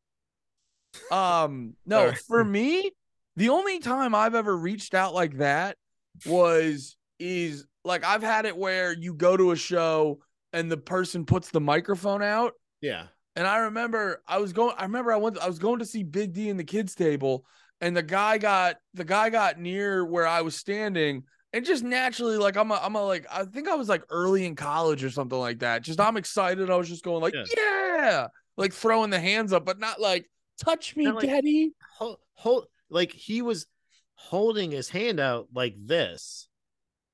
um, no, Sorry. for me, the only time I've ever reached out like that was is like I've had it where you go to a show and the person puts the microphone out. Yeah. And I remember I was going, I remember I went, I was going to see Big D and the Kids Table, and the guy got the guy got near where I was standing, and just naturally, like I'm a, I'm a like, I think I was like early in college or something like that. Just I'm excited. I was just going like, Yeah. yeah, like throwing the hands up, but not like touch me, Not like- daddy. Hold, hold, like he was holding his hand out like this.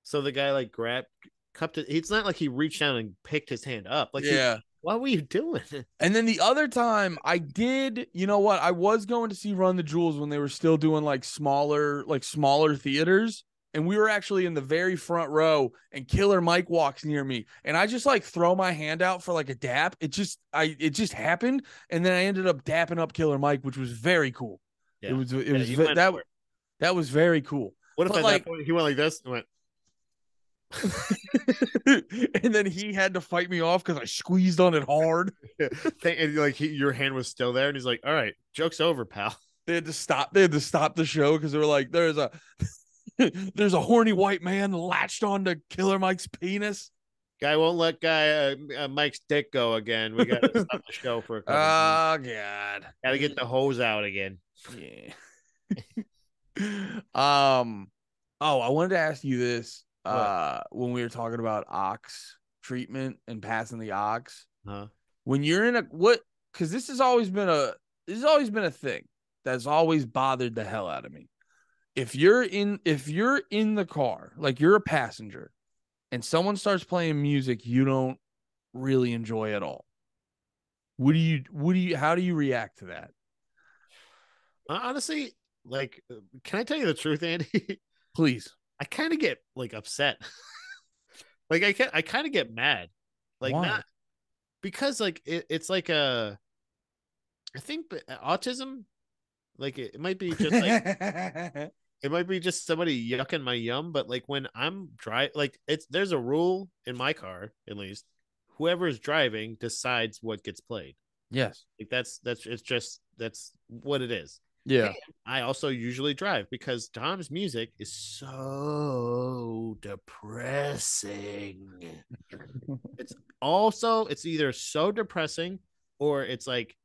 So the guy like grabbed, cupped it. It's not like he reached down and picked his hand up. Like, he- yeah. what were you doing? <laughs> And then the other time I did, you know what? I was going to see Run the Jewels when they were still doing like smaller, like smaller theaters. And we were actually in the very front row, and Killer Mike walks near me, and I just like throw my hand out for like a dap. It just, I, it just happened, and then I ended up dapping up Killer Mike, which was very cool. It was, it Yeah, was you ve- went that. That was very cool. What if but, at like- that point he went like this and went, <laughs> and then he had to fight me off because I squeezed on it hard. <laughs> And like he, your hand was still there, and he's like, "All right, joke's over, pal." they had to stop they had to stop the show because they were like there's a <laughs> there's a horny white man latched on to killer mike's penis Guy won't let guy uh, uh, Mike's dick go again. We got to stop the show for a couple. oh god got to get the hose out again. yeah um oh i wanted to ask you this What? uh when we were talking about aux treatment and passing the aux Huh? when you're in a what because this has always been a this has always been a thing that's always bothered the hell out of me if you're in if you're in the car like you're a passenger and someone starts playing music you don't really enjoy at all what do you what do you how do you react to that Honestly, like, uh, can I tell you the truth, Andy? <laughs> please I kind of get like upset. <laughs> like I can I kind of get mad. Like Why? not because like it, it's like a I think autism like it, it might be just like <laughs> it might be just somebody yucking my yum, but like when I'm dry like it's there's a rule in my car at least. Whoever is driving decides what gets played. yes Like that's that's it's just that's what it is. Yeah. And I also usually drive because Dom's music is so depressing. it's also it's either so depressing or it's like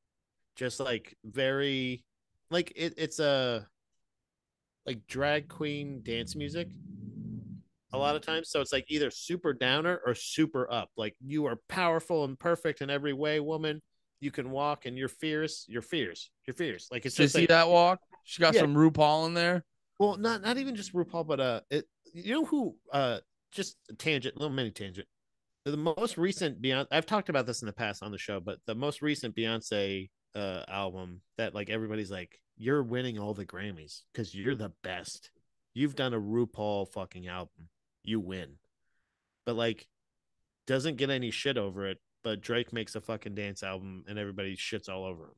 just like very like it, it's a like drag queen dance music a lot of mm-hmm. times so it's like either super downer or super up like you are powerful and perfect in every way woman you can walk and you're fierce you're fierce you're fierce like it's Did you just see like, that walk? She got Yeah. some RuPaul in there. well not not even just rupaul but uh it you know who uh just a tangent little mini tangent the most recent beyonce i've talked about this in the past on the show but the most recent beyonce uh album that like everybody's like you're winning all the grammys because you're the best you've done a rupaul fucking album you win but like doesn't get any shit over it but drake makes a fucking dance album and everybody shits all over him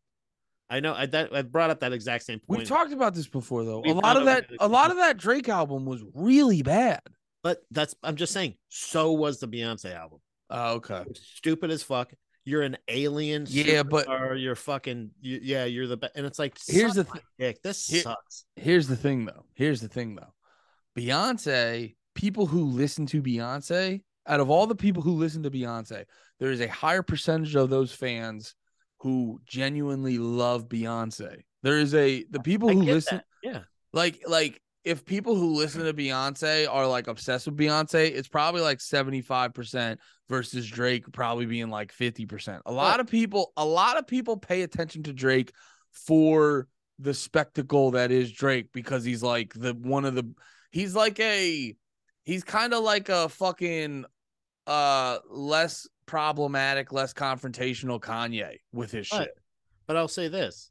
i know i that i brought up that exact same point We've talked about this before, though. We've a lot of that, a lot of that Drake album was really bad. But that's I'm just saying. So was the Beyonce album. Oh, okay. Stupid as fuck. You're an alien. Yeah, but- you're fucking. You, yeah, you're the best. And it's like, Here's the my dick. This Here- sucks. Here's the thing, though. Here's the thing, though. Beyonce, people who listen to Beyonce, out of all the people who listen to Beyonce, there is a higher percentage of those fans who genuinely love Beyonce. There is a the people who listen that. Yeah. like like if people who listen to Beyonce are like obsessed with Beyonce, it's probably like 75% versus Drake probably being like 50%. A lot of people a lot of people pay attention to Drake for the spectacle that is Drake because he's like the one of the he's like a he's kind of like a fucking uh less problematic, less confrontational Kanye with his shit. But I'll say this: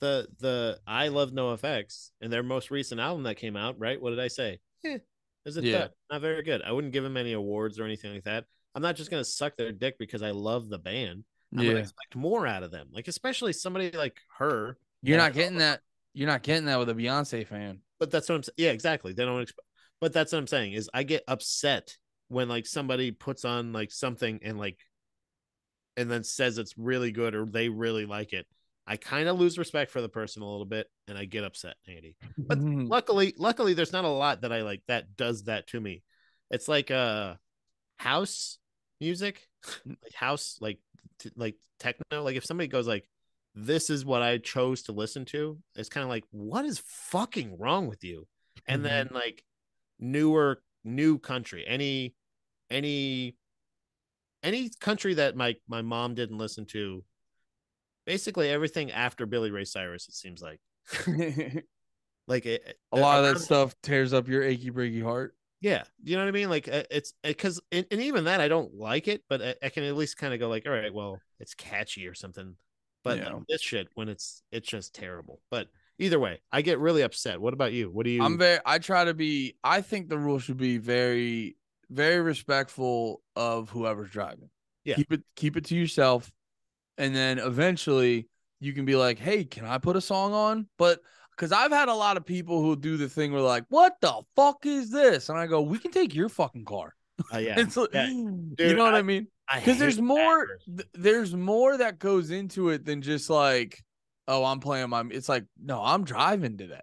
the the I love NOFX and their most recent album that came out. Right? What did I say? Eh, is it Yeah. Not very good. I wouldn't give them any awards or anything like that. I'm not just gonna suck their dick because I love the band. I'm Yeah. gonna expect more out of them. Like especially somebody like her. You're not getting that you're not getting that with a Beyonce fan. but that's what I'm saying. Yeah, exactly. They don't expect, but that's what I'm saying is I get upset when like somebody puts on like something and like, and then says it's really good or they really like it. I kind of lose respect for the person a little bit and I get upset, Andy. But luckily, luckily, there's not a lot that I like that does that to me. It's like uh house music, like house, like t- like techno. Like if somebody goes like, "This is what I chose to listen to," it's kind of like, "What is fucking wrong with you?" And Mhm. then like newer new country, any any any country that my my mom didn't listen to. Basically everything after Billy Ray Cyrus, it seems like. <laughs> Like it, a lot of that stuff tears up your achy breaky heart. Yeah, you know what I mean. Like uh, it's because and, and even that I don't like it, but I, I can at least kind of go like, all right, well, it's catchy or something. But Yeah. this shit, when it's it's just terrible. But either way, I get really upset. What about you? What do you? I'm very I try to be I think the rule should be very very respectful of whoever's driving. Yeah. Keep it keep it to yourself. And then eventually you can be like, "Hey, can I put a song on?" But cuz I've had a lot of people who do the thing where like, "What the fuck is this?" And I go, "We can take your fucking car." uh, yeah, <laughs> It's like- Yeah. <gasps> you know what I, I- mean? Because there's more th- there's more that goes into it than just like oh i'm playing my it's like no i'm driving today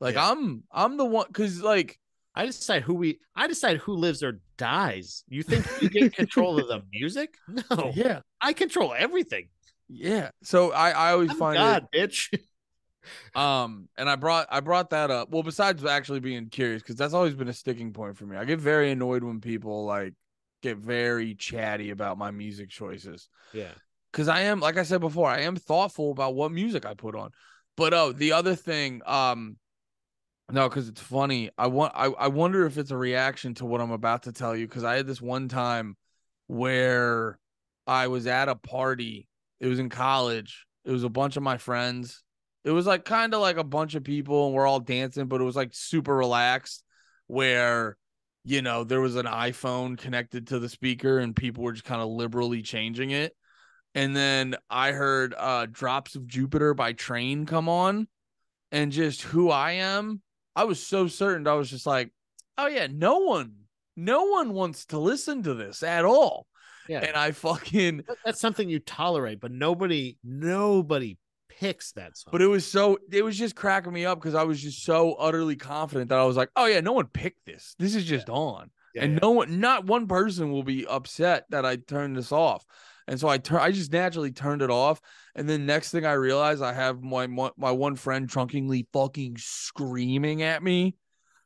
like Yeah. i'm i'm the one because like I decide who we. I decide who lives or dies. You think you get control of the <laughs> music? No, yeah I control everything. yeah so i i always I'm find God, bitch. <laughs> um and i brought i brought that up well besides actually being curious because that's always been a sticking point for me i get very annoyed when people like get very chatty about my music choices yeah, because I am, like I said before, I am thoughtful about what music I put on. But oh, the other thing, um, no, because it's funny. I want, I, I wonder if it's a reaction to what I'm about to tell you. Because I had this one time where I was at a party. It was in college. It was a bunch of my friends. It was like kind of like a bunch of people, and we're all dancing, but it was like super relaxed. Where you know there was an iPhone connected to the speaker, and people were just kind of liberally changing it and then I heard uh Drops of Jupiter by Train come on and just who I am. I was so certain I was just like, oh yeah, no one, no one wants to listen to this at all. yeah. And I fucking that's something you tolerate, but nobody, nobody picks that song. But it was so it was just cracking me up because I was just so utterly confident that I was like, oh yeah, no one picked this. This is just on. Yeah, and yeah. no one not one person will be upset that I turned this off. And so I tur- I just naturally turned it off. And then next thing I realized I have my my one friend trunkingly fucking screaming at me,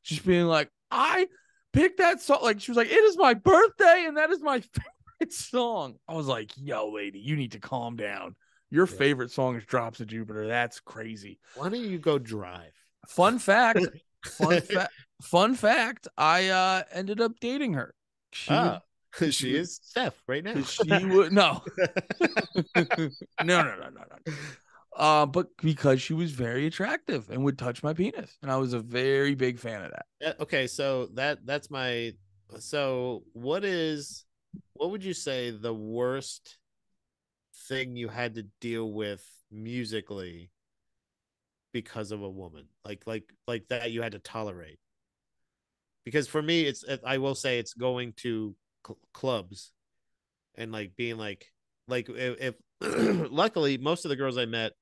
just being like, I picked that song. Like she was like, it is my birthday, and that is my <laughs> favorite song. I was like, yo, lady, you need to calm down. Your Yeah. favorite song is Drops of Jupiter. That's crazy. Why don't you go drive? Fun fact, <laughs> fun fact, fun fact, I uh ended up dating her. She Ah, <laughs> she is Steph right now. she would no. <laughs> no, no, no, no, no. Uh, but because she was very attractive and would touch my penis, and I was a very big fan of that. Okay, so that that's my so what is what would you say the worst thing you had to deal with musically because of a woman? Like like like that you had to tolerate? Because for me it's I will say it's going to cl- clubs and like being like like if, if <clears throat> luckily most of the girls I met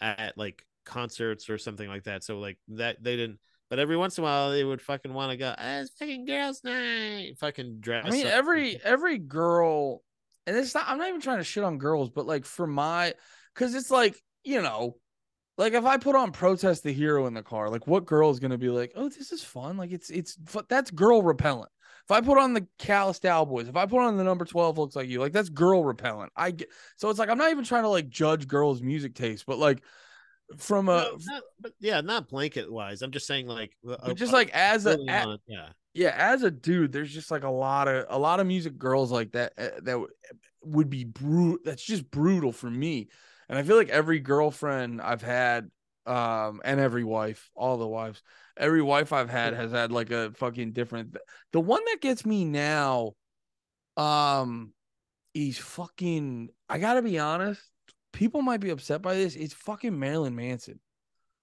at like concerts or something like that so like that they didn't but every once in a while they would fucking want to go ah, it's fucking girls night fucking dress I mean, up. every <laughs> every girl, and it's not. I'm not even trying to shit on girls, but like for my, because it's like you know, like if I put on "Protest the Hero" in the car, like what girl is gonna be like, oh, this is fun. Like it's it's that's girl repellent. If I put on the Callous Daoboys, if I put on the number 12 looks like you, like that's girl repellent. I get so it's like I'm not even trying to like judge girls' music taste, but like from a No, not- but yeah not blanket wise i'm just saying like just like as a, a- on, yeah. yeah as a dude there's just like a lot of a lot of music girls like that uh, that would be brutal that's just brutal for me. And i feel like every girlfriend i've had um and every wife all the wives. Every wife i've had has had like a fucking different the one that gets me now um is fucking i gotta be honest people might be upset by this it's fucking marilyn manson.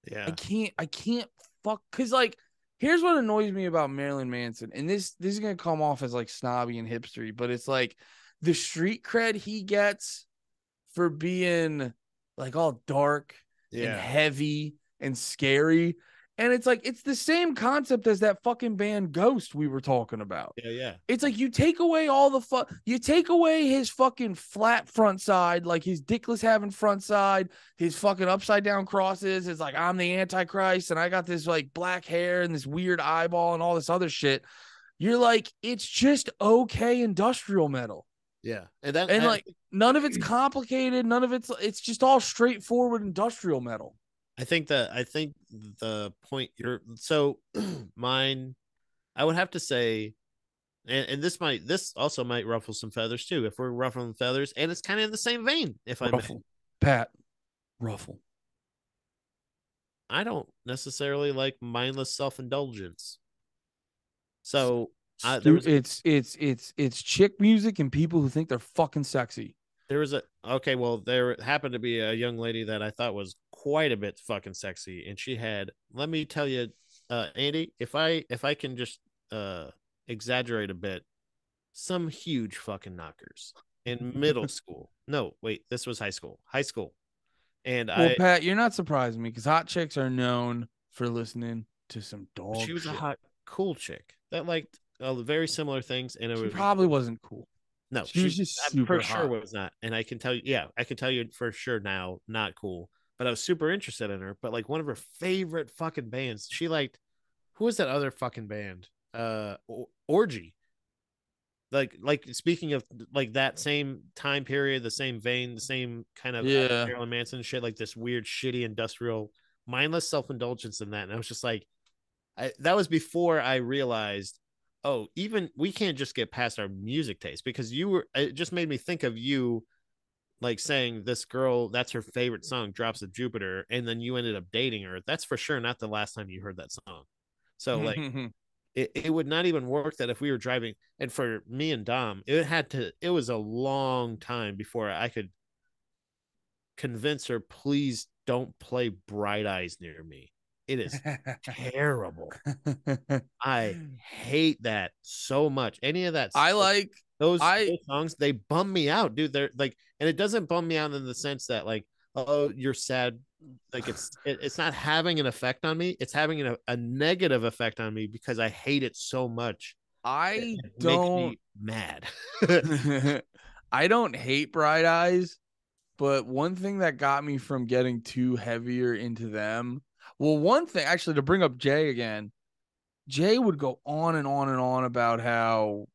Yeah. I can't I can't fuck cause like here's what annoys me about Marilyn Manson, and this this is gonna come off as like snobby and hipstery, but it's like the street cred he gets for being like all dark and yeah heavy and scary. And it's like it's the same concept as that fucking band Ghost we were talking about. yeah yeah It's like you take away all the fu- you take away his fucking flat front side, like his dickless having front side, his fucking upside down crosses. It's like I'm the Antichrist and I got this like black hair and this weird eyeball and all this other shit. You're like, it's just okay industrial metal. Yeah and that And like none of it's complicated, none of it's it's just all straightforward industrial metal. I think that I think the point you're so <clears throat> mine I would have to say and, and this might this also might ruffle some feathers too if we're ruffling feathers and it's kind of in the same vein if I may. Ruffle. Pat. Ruffle. I don't necessarily like mindless self-indulgence. So Uh, there was- it's it's it's it's chick music and people who think they're fucking sexy. there was a okay, well, there happened to be a young lady that I thought was quite a bit fucking sexy, and she had. Let me tell you, uh, Andy, if I if I can just uh exaggerate a bit, some huge fucking knockers in middle <laughs> school. No, wait, this was high school. High school, and Well, I Pat, you're not surprising me because hot chicks are known for listening to some dog. she was a hot cool chick that liked uh, very similar things, and it She was probably wasn't cool. No, She was just I super for sure hot. was not. And I can tell you, yeah, I can tell you for sure now, not cool. But I was super interested in her. But like one of her favorite fucking bands, she liked. Who was that other fucking band? Uh, Orgy. Like, like speaking of like that same time period, the same vein, the same kind of uh, Yeah. Marilyn Manson shit, like this weird, shitty industrial, mindless self indulgence in that. And I was just like, I that was before I realized oh, even we can't just get past our music taste because you were it just made me think of you like saying this girl that's her favorite song drops of jupiter and then you ended up dating her. That's for sure not the last time you heard that song. So like <laughs> it, it would not even work that if we were driving and for me and dom it had to it was a long time before i could convince her please don't play bright eyes near me it is terrible <laughs> I hate that so much. Any of that, I like those, I- those songs. They bum me out, dude. They're like, and it doesn't bum me out in the sense that like, oh, you're sad like it's it, it's not having an effect on me. It's having a, a negative effect on me because I hate it so much. I It makes don't me mad. <laughs> <laughs> I don't hate Bright Eyes, but one thing that got me from getting too heavier into them. Well, one thing actually to bring up Jay again, Jay would go on and on and on about how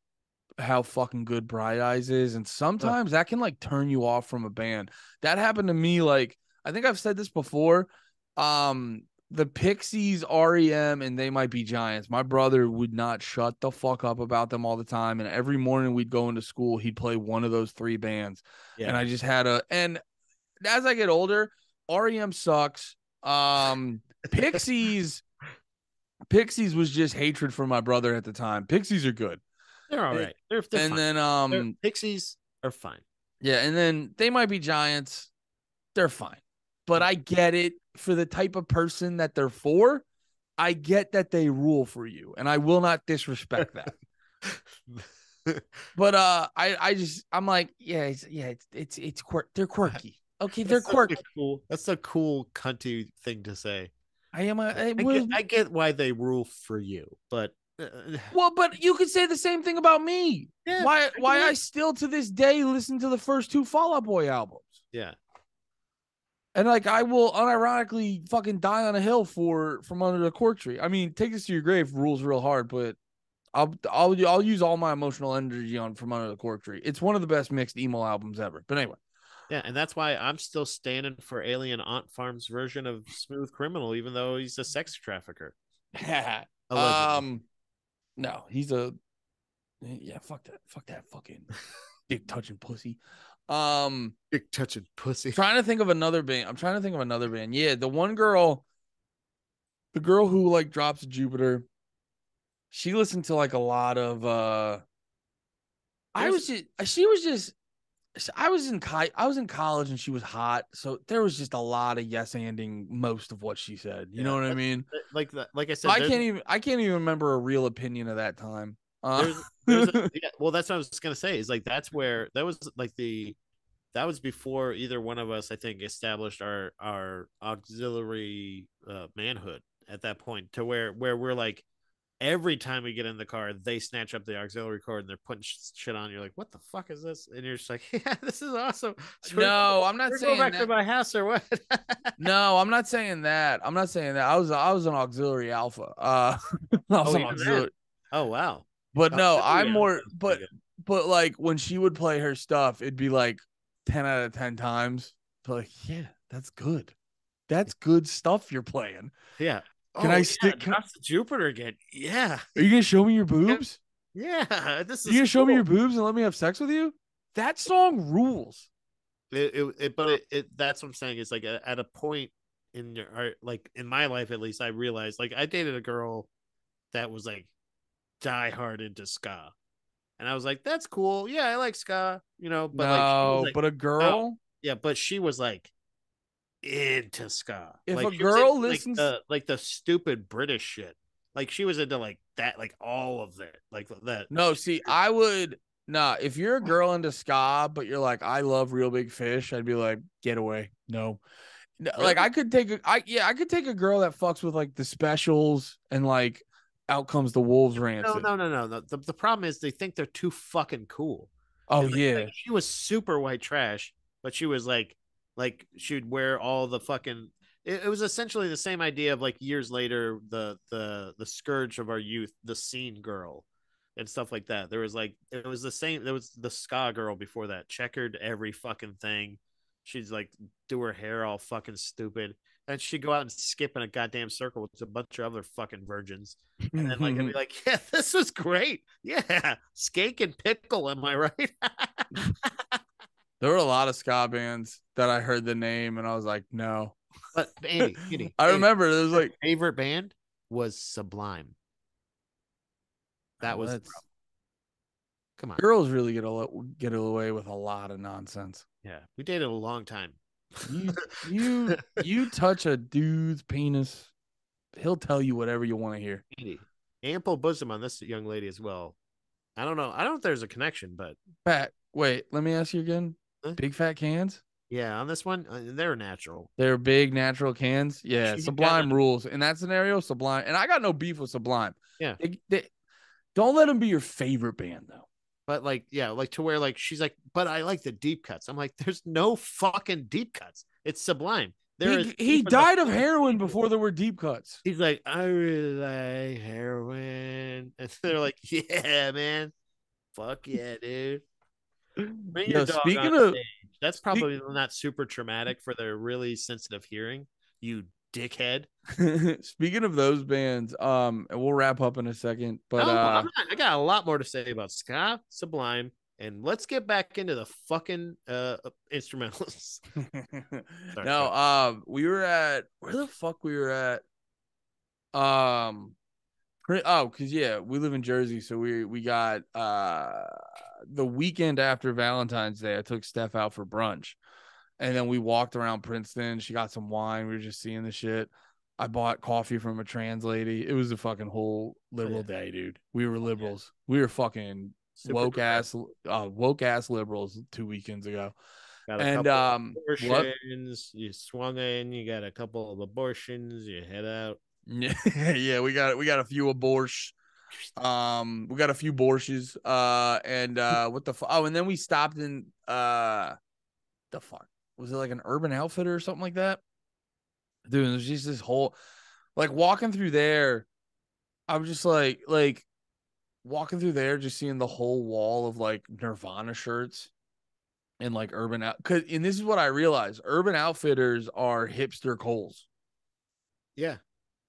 how fucking good Bright Eyes is, and sometimes that can like turn you off from a band. That happened to me. Like I think I've said this before. Um, the Pixies, REM, and They Might Be Giants. My brother would not shut the fuck up about them all the time, and every morning we'd go into school, he'd play one of those three bands, yeah. and I just had a. And as I get older, REM sucks. Um, Pixies. Pixies was just hatred for my brother at the time. Pixies are good. they're all right. and- They're, they're and fine. then They're- um Pixies are fine. yeah, and then they might be giants. They're fine. But I get it for the type of person that they're for. I get that they rule for you, and I will not disrespect that. <laughs> but uh I I just I'm like, yeah, it's, yeah, it's it's it's quirk they're quirky. Okay, they're That's quirky. Cool. That's a cool cunty thing to say. I am a I I get, I get why they rule for you, but uh, <sighs> well, but you could say the same thing about me. yeah, why why get I still to this day listen to the first two Fall Out Boy albums. yeah. And like I will unironically fucking die on a hill for from under the cork tree. I mean, take this to your grave rules real hard, but I'll I'll I'll use all my emotional energy on from under the cork tree. It's one of the best mixed emo albums ever. But anyway, Yeah, and that's why I'm still standing for Alien Aunt Farm's version of Smooth Criminal, even though he's a sex trafficker. <laughs> Allegedly. um, no, he's a yeah. Fuck that. Fuck that fucking <laughs> dick touching pussy. Um, dick touching pussy. trying to think of another band. I'm trying to think of another band. Yeah, the one girl, the girl who like drops Jupiter. She listened to like a lot of. uh I was just. She was just. I was in co- I was in college and she was hot, so there was just a lot of yes anding most of what she said. You Yeah, know what I mean? Like the, like I said, So I can't even I can't even remember a real opinion of that time. Uh, there's, there's a, <laughs> yeah, well that's what i was gonna say is like that's where that was like the that was before either one of us i think established our our auxiliary uh, manhood at that point to where where we're like every time we get in the car they snatch up the auxiliary cord and they're putting shit on you're like what the fuck is this and you're just like <laughs> yeah this is awesome So no, I'm not we're saying going back that. to my house or what <laughs> No, I'm not saying that. I'm not saying that. I was I was an auxiliary alpha. Uh, <laughs> Oh, auxiliary, oh wow but no, I'm more. But but like when she would play her stuff, it'd be like ten out of ten times. But like, yeah, that's good. That's good stuff you're playing. yeah Can Oh, I yeah, stick- can jupiter again yeah Are you gonna show me your boobs? yeah this Are you gonna show me your boobs and let me have sex with you? That song rules. it, it, it but it, it that's what i'm saying is like at, at a point in your or, like in my life at least i realized like i dated a girl that was like die hard into ska and i was like that's cool yeah i like ska you know but no, was like but a girl. yeah but she was like into ska If like, a girl into, listens- like the, like the stupid british shit like she was into like that like all of it like that No, see, I would nah. If you're a girl into ska, but you're like, I love Reel Big Fish, I'd be like, get away. No. No, Like I could take a I yeah, I could take a girl that fucks with like the specials and like out comes the wolves rancid. no no no no the, the problem is they think they're too fucking cool Oh like- yeah. like, she was super white trash, but she was like, like she'd wear all the fucking. It, it was essentially the same idea of like years later, the the the scourge of our youth, the scene girl, and stuff like that. There was like it was the same. There was the ska girl before that, checkered every fucking thing. She's like do her hair all fucking stupid, and she'd go out and skip in a goddamn circle with a bunch of other fucking virgins and then like I'd be <laughs> like, yeah, <laughs> this was great. Yeah, Skankin' Pickle. Am I right? <laughs> there were a lot of ska bands that I heard the name and I was like, no. but Andy, Andy, <laughs> I Andy, remember there was like favorite band was Sublime. That oh, was come on. girls really get a get away with a lot of nonsense. Yeah, we dated a long time. You <laughs> you you touch a dude's penis, he'll tell you whatever you want to hear. Andy, ample bosom on this young lady as well. I don't know. I don't know if there's a connection, but Pat, wait, let me ask you again. Big fat cans? Yeah, on this one, uh, they're natural. They're big natural cans. Yeah, You Sublime gotta- rules in that scenario. Sublime, and I got no beef with Sublime. Yeah. They- they- don't let them be your favorite band though. But like, yeah, like to where like she's like, but I like the deep cuts. I'm like, there's no fucking deep cuts. It's sublime. There is He, he deep in the died of heroin before there were deep cuts. He's like, I really like heroin. <laughs> And they're like, Yeah, man. Fuck yeah, dude. Bring Yo, your dog speaking of- stage. That's speak- probably not super traumatic for their really sensitive hearing. You dickhead. <laughs> Speaking of those bands, um, we'll wrap up in a second, but no, uh, I'm not, I got a lot more to say about ska, Sublime, and let's get back into the fucking uh instrumentals. <laughs> Sorry, no, um, we were at where the fuck we were at. Um, pre- oh, cause yeah, we live in Jersey, so we we got uh the weekend after Valentine's Day. I took Steph out for brunch, and then we walked around Princeton. She got some wine. We were just seeing the shit. I bought coffee from a trans lady. It was a fucking whole liberal yeah. day, dude. We were liberals. We were fucking Super woke progressive. ass, uh, woke ass liberals two weekends ago. Got a and, um, what? abortions. You swung in. You got a couple of abortions. You head out. Yeah, <laughs> yeah, we got we got a few abortions. Um, we got a few borsches. Uh, and uh, what the fu- oh, and then we stopped in uh, the fuck was it like an Urban Outfitter or something like that? Dude, there's just this whole like walking through there. I'm just like like walking through there, just seeing the whole wall of like Nirvana shirts and like Urban Out. Cause and this is what I realized: Urban Outfitters are hipster Kohl's. Yeah.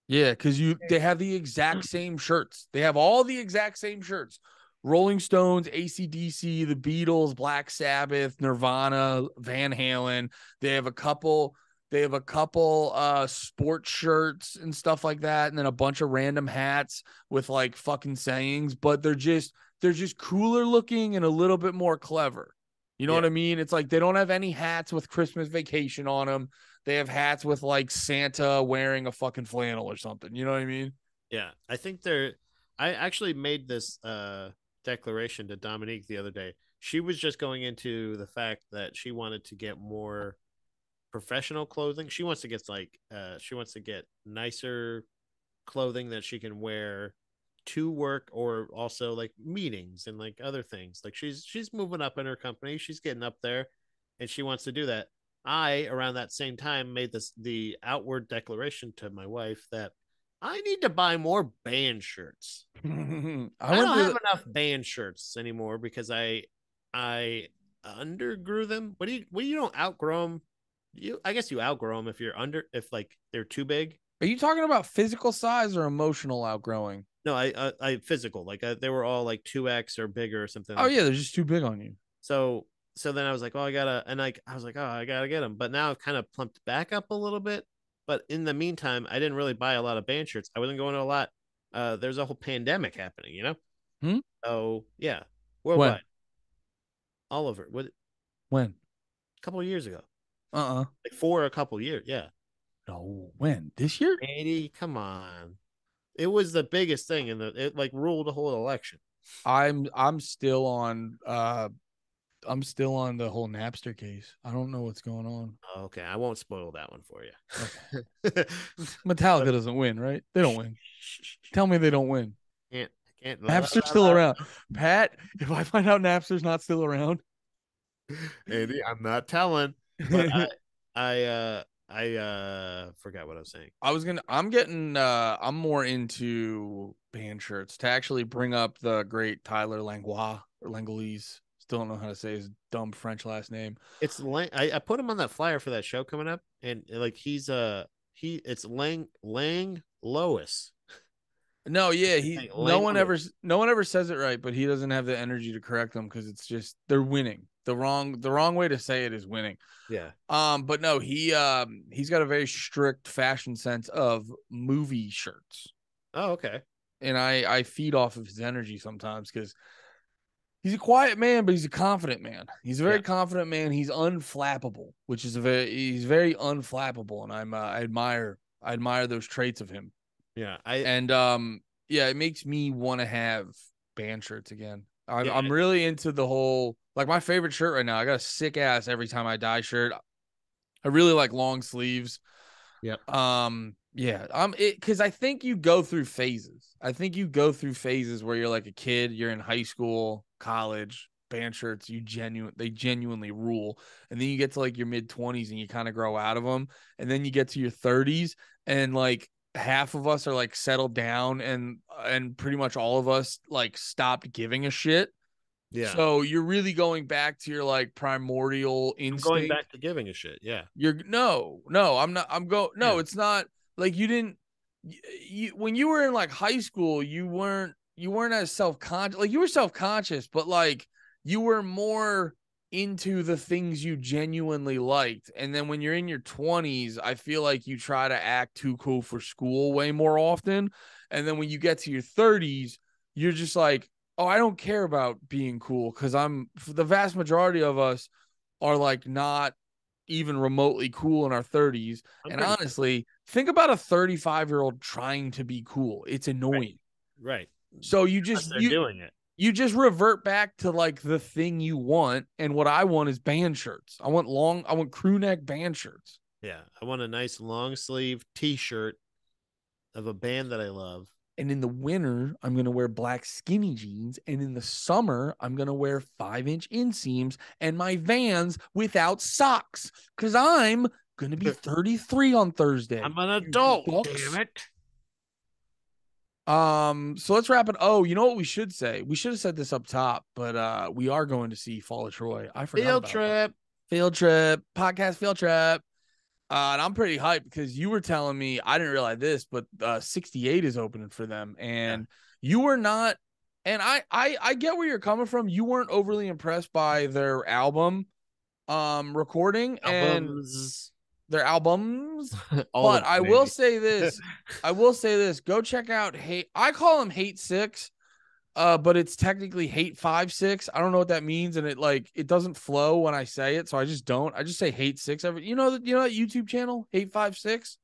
Yeah, because you they have the exact same shirts. They have all the exact same shirts. Rolling Stones, ACDC, the Beatles, Black Sabbath, Nirvana, Van Halen. They have a couple, they have a couple uh sports shirts and stuff like that, and then a bunch of random hats with like fucking sayings, but they're just they're just cooler looking and a little bit more clever. You know Yeah. what I mean? It's like they don't have any hats with Christmas vacation on them. They have hats with like Santa wearing a fucking flannel or something. You know what I mean? Yeah, I think they're. I actually made this uh declaration to Dominique the other day. She was just going into the fact that she wanted to get more professional clothing. She wants to get like uh she wants to get nicer clothing that she can wear to work or also like meetings and like other things. Like she's she's moving up in her company. She's getting up there and she wants to do that. I around that same time made this the outward declaration to my wife that I need to buy more band shirts. <laughs> I I, don't have enough band shirts anymore because I I undergrew them. What do you what do you don't outgrow them? You I guess you outgrow them if you're under if like they're too big. Are you talking about physical size or emotional outgrowing? No, I I, I physical like I, they were all like two X or bigger or something. Oh yeah, they're just too big on you. So so then I was like, oh, I gotta, and like I was like, oh, I gotta get them. But now I've kind of plumped back up a little bit. But in the meantime, I didn't really buy a lot of band shirts. I wasn't going to a lot. Uh, there's a whole pandemic happening, you know. Hmm? So yeah, worldwide, all over. What When? a couple of years ago, Uh uh like for a couple of years, yeah. No, when? This year? Andy, come on, it was the biggest thing, and the it like ruled the whole election. I'm I'm still on uh I'm still on the whole Napster case. I don't know what's going on. Okay, I won't spoil that one for you. <laughs> Metallica doesn't win, right? They don't win. Tell me they don't win. can't, can't. Napster's still around. Pat, if I find out Napster's not still around, Andy, I'm not telling. But I, <laughs> I, uh, I uh, forgot what I was saying. I was gonna. I'm getting. uh I'm more into band shirts to actually bring up the great Tyler Langlois or Langlois. Still don't know how to say his dumb French last name. It's Lang. I, I put him on that flyer for that show coming up, and like he's uh he it's Lang Lang Lois. No, yeah, he. Like no one ever. No one ever says it right, but he doesn't have the energy to correct them because it's just they're winning. The wrong. The wrong way to say it is winning. Yeah, Um, but no, he um he's got a very strict fashion sense of movie shirts. Oh, okay. and I I feed off of his energy sometimes because he's a quiet man, but he's a confident man. He's a very Yeah. confident man. He's unflappable, which is a very he's very unflappable, and I'm uh, I admire I admire those traits of him. Yeah, I And um yeah, it makes me want to have band shirts again. I'm Yeah. I'm really into the whole like my favorite shirt right now. I got a sick ass every time I die shirt. I really like long sleeves. Yeah. Um, yeah. Um, it because I think you go through phases. I think you go through phases where you're like a kid, you're in high school, college, band shirts, you genuine they genuinely rule. And then you get to like your mid 20s and you kind of grow out of them. And then you get to your 30s and like half of us are like settled down and and pretty much all of us like stopped giving a shit. Yeah. So you're really going back to your like primordial I'm instinct. going back to giving a shit. Yeah. You're no, no, I'm not. I'm go. No, Yeah. it's not like you didn't. You when you were in like high school, you weren't you weren't as self conscious. Like you were self conscious, but like you were more into the things you genuinely liked. And then when you're in your 20s, I feel like you try to act too cool for school way more often. And then when you get to your 30s, you're just like, oh, I don't care about being cool because I'm the vast majority of us are like not even remotely cool in our 30s. I'm and honestly, think about a 35 year old trying to be cool. It's annoying. right. So you just you, doing it. you just revert back to like the thing you want. And what I want is band shirts. I want long, I want crew neck band shirts. Yeah. I want a nice long sleeve t shirt of a band that I love. And in the winter, I'm going to wear black skinny jeans. And in the summer, I'm going to wear five inch inseams and my vans without socks because I'm going to be <laughs> 33 on Thursday. I'm an adult. Damn it. Um, so let's wrap it. Oh, you know what we should say? We should have said this up top, but uh we are going to see Fall of Troy. I forgot. Field about that. trip. Field trip, podcast field trip. Uh, and I'm pretty hyped because you were telling me I didn't realize this, but uh 68 is opening for them, and you were not. And I, I, I get where you're coming from. You weren't overly impressed by their album, um, recording and Albums. Their albums. <laughs> But I will say this. <laughs> I will say this. Go check out hate. I call them hate six, uh, but it's technically hate five six. I don't know what that means, and it like it doesn't flow when I say it, so I just don't. I just say hate six. Every you know that you know that YouTube channel hate five six.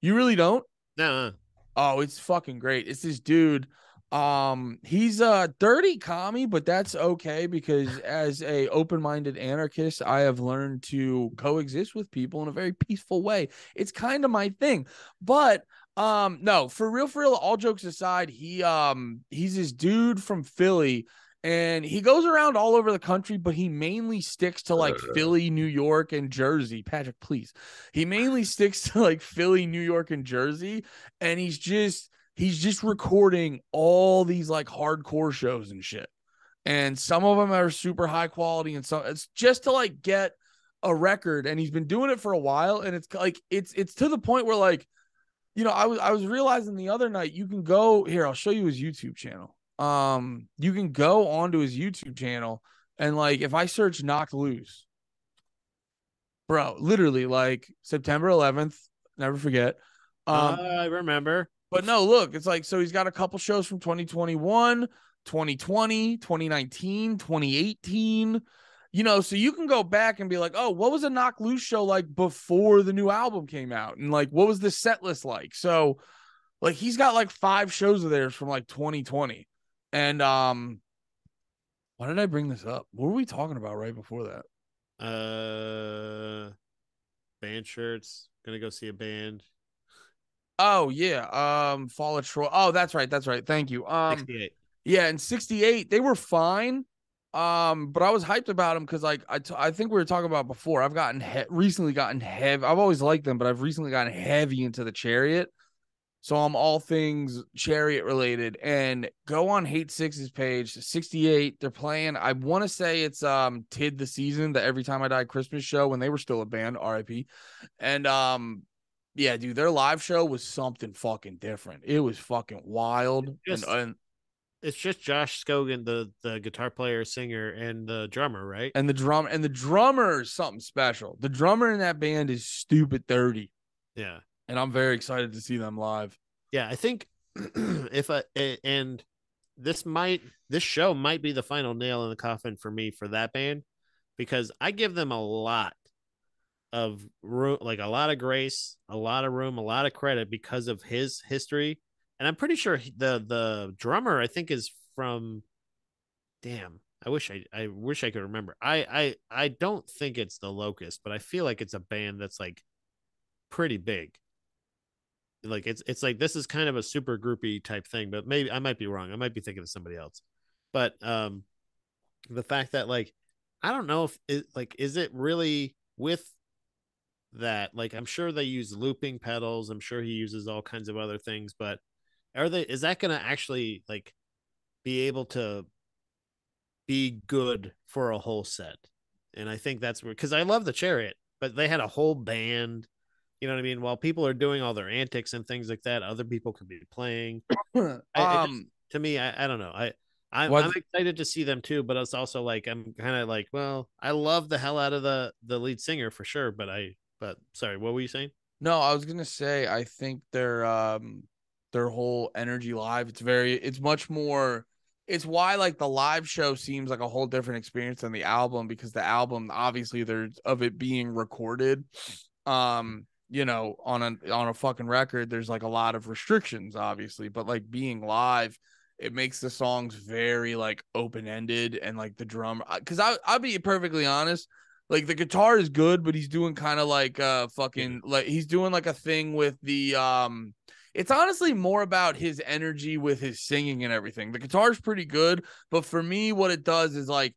You really don't. No, Oh, it's fucking great. It's this dude. Um, he's a dirty commie, but that's okay because <laughs> as a open-minded anarchist, I have learned to coexist with people in a very peaceful way. It's kind of my thing. But um, no, for real, for real, all jokes aside, he um he's this dude from Philly. And he goes around all over the country, but he mainly sticks to like Philly, New York, and Jersey. Patrick, please. He mainly <laughs> sticks to like Philly, New York, and Jersey and he's just he's just recording all these like hardcore shows and shit. And some of them are super high quality and so it's just to like get a record. And he's been doing it for a while. And it's like it's it's to the point where like you know i was i was realizing the other night you can go here i'll show you his youtube channel. Um you can go onto his youtube channel and like if i search knocked loose bro literally like september 11th never forget. Um I remember. But no, look, it's like so he's got a couple shows from 2021, 2020, 2019, 2018. You know, so you can go back and be like, oh, what was a knocked loose show like before the new album came out? And like, what was the set list like? So, like, he's got like five shows of theirs from like 2020. And um, why did I bring this up? What were we talking about right before that? Uh, band shirts. Gonna go see a band. Oh yeah, um, Fall of Troy. Oh, that's right, that's right. Thank you. Um, 68. Yeah, in 68, they were fine. Um, but I was hyped about them because like I, t- I think we were talking about before. I've gotten he- recently gotten heavy. I've always liked them, but I've recently gotten heavy into the chariot. So I'm all things chariot related. And go on Hate Six's page, 68. They're playing. I want to say it's um Tid the season, the Every Time I Die Christmas show when they were still a band, RIP. And um yeah, dude, their live show was something fucking different. It was fucking wild. Just- and, and It's just Josh Scogin, the the guitar player, singer, and the drummer, right? and the drum and the drummer is something special. The drummer in that band is stupid 30, Yeah. and I'm very excited to see them live. Yeah, I think <clears throat> if I and this might this show might be the final nail in the coffin for me for that band because I give them a lot of room, like a lot of grace, a lot of room, a lot of credit because of his history. And I'm pretty sure he- the the drummer I think is from damn, I wish I I wish I could remember. I I I don't think it's the Locust, but I feel like it's a band that's like pretty big. Like it's it's like this is kind of a super groupie type thing, but maybe I might be wrong. I might be thinking of somebody else. But um the fact that like I don't know if it like is it really with that like I'm sure they use looping pedals. I'm sure he uses all kinds of other things, but are they is that going to actually like be able to be good for a whole set? And I think that's where because I love the chariot, but they had a whole band. You know what I mean? While people are doing all their antics and things like that, other people could be playing. <coughs> um, I, just, to me, I, I don't know. I I'm, I'm, excited to see them too, but it's also like I'm kind of like, well, I love the hell out of the the lead singer for sure, but I but sorry, what were you saying? No, I was gonna say I think their um their whole energy live. It's very it's much more it's why like the live show seems like a whole different experience than the album because the album obviously there's of it being recorded um you know on a on a fucking record there's like a lot of restrictions obviously but like being live it makes the songs very like open ended and like the drum because I I'll be perfectly honest like the guitar is good but he's doing kind of like uh fucking like he's doing like a thing with the um it's honestly more about his energy with his singing and everything. The guitar's pretty good, but for me, what it does is like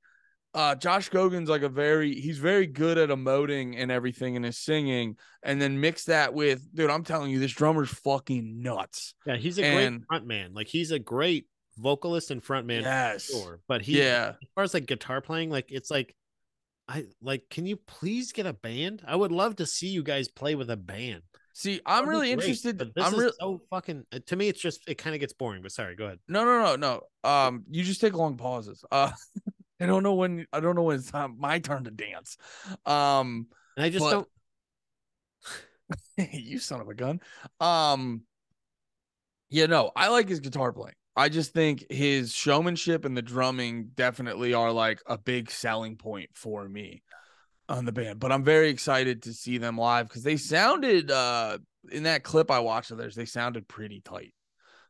uh, Josh Scogin's like a very he's very good at emoting and everything in his singing, and then mix that with dude. I'm telling you, this drummer's fucking nuts. Yeah, he's a and, great front man. Like he's a great vocalist and front man. Yes, sure. But he, yeah, as far as like guitar playing, like it's like I like. Can you please get a band? I would love to see you guys play with a band. See, I'm really great, interested. I'm really so fucking. Uh, to me, it's just it kind of gets boring. But sorry, go ahead. No, no, no, no. Um, you just take long pauses. Uh, <laughs> I don't know when. I don't know when it's time my turn to dance. Um, and I just but... don't. <laughs> you son of a gun. Um, yeah, no, I like his guitar playing. I just think his showmanship and the drumming definitely are like a big selling point for me on the band, but I'm very excited to see them live because they sounded uh in that clip I watched of theirs, they sounded pretty tight.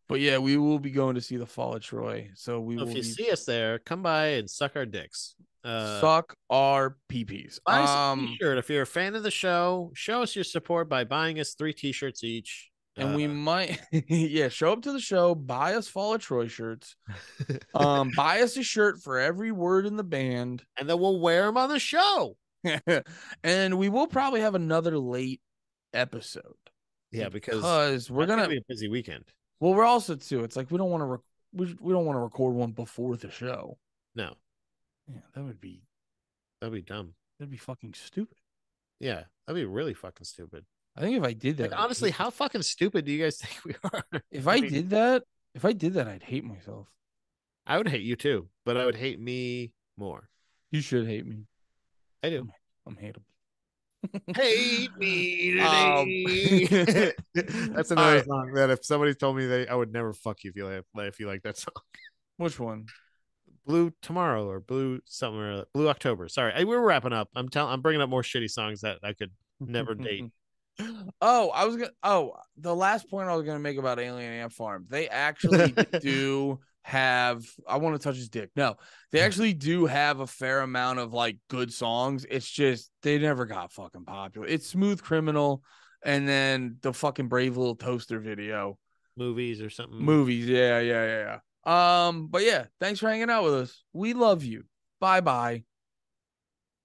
But yeah, we will be going to see the Fall of Troy. So we will. If you be... see us there, come by and suck our dicks. Uh, suck our peepees. Buy um, t-shirt if you're a fan of the show. Show us your support by buying us three t-shirts each. And uh, we <laughs> might, <laughs> yeah, show up to the show, buy us Fall of Troy shirts, um, <laughs> buy us a shirt for every word in the band, and then we'll wear them on the show. and we will probably have another late episode. Yeah, because, because we're gonna, gonna, be a busy weekend. Well, we're also too. It's like we don't want to. Rec- we we don't want to record one before the show. No. Yeah, that would be. That'd be dumb. That'd be fucking stupid. Yeah, that'd be really fucking stupid. I think if I did that, like, honestly, how fucking stupid do you guys <laughs> think we are? If I, I mean, did that, if I did that, I'd hate myself. I would hate you too, but I would hate me more. You should hate me. I do. I'm, hateable. Hate me <laughs> today. Um, <laughs> That's another right. song that if somebody told me they, I would never fuck you if you like, if you like that song. Which one? Blue Tomorrow or Blue Summer, Blue October. Sorry, I, we're wrapping up. I'm telling, I'm bringing up more shitty songs that I could never date. Oh, I was gonna. Oh, the last point I was gonna make about Alien Ant Farm. They actually <laughs> do have I want to touch his dick. No, they actually do have a fair amount of like good songs. It's just they never got fucking popular. It's Smooth Criminal and then the fucking Brave Little Toaster video. Movies or something. Movies, yeah, yeah, yeah, yeah. Um, but yeah, thanks for hanging out with us. We love you. Bye bye.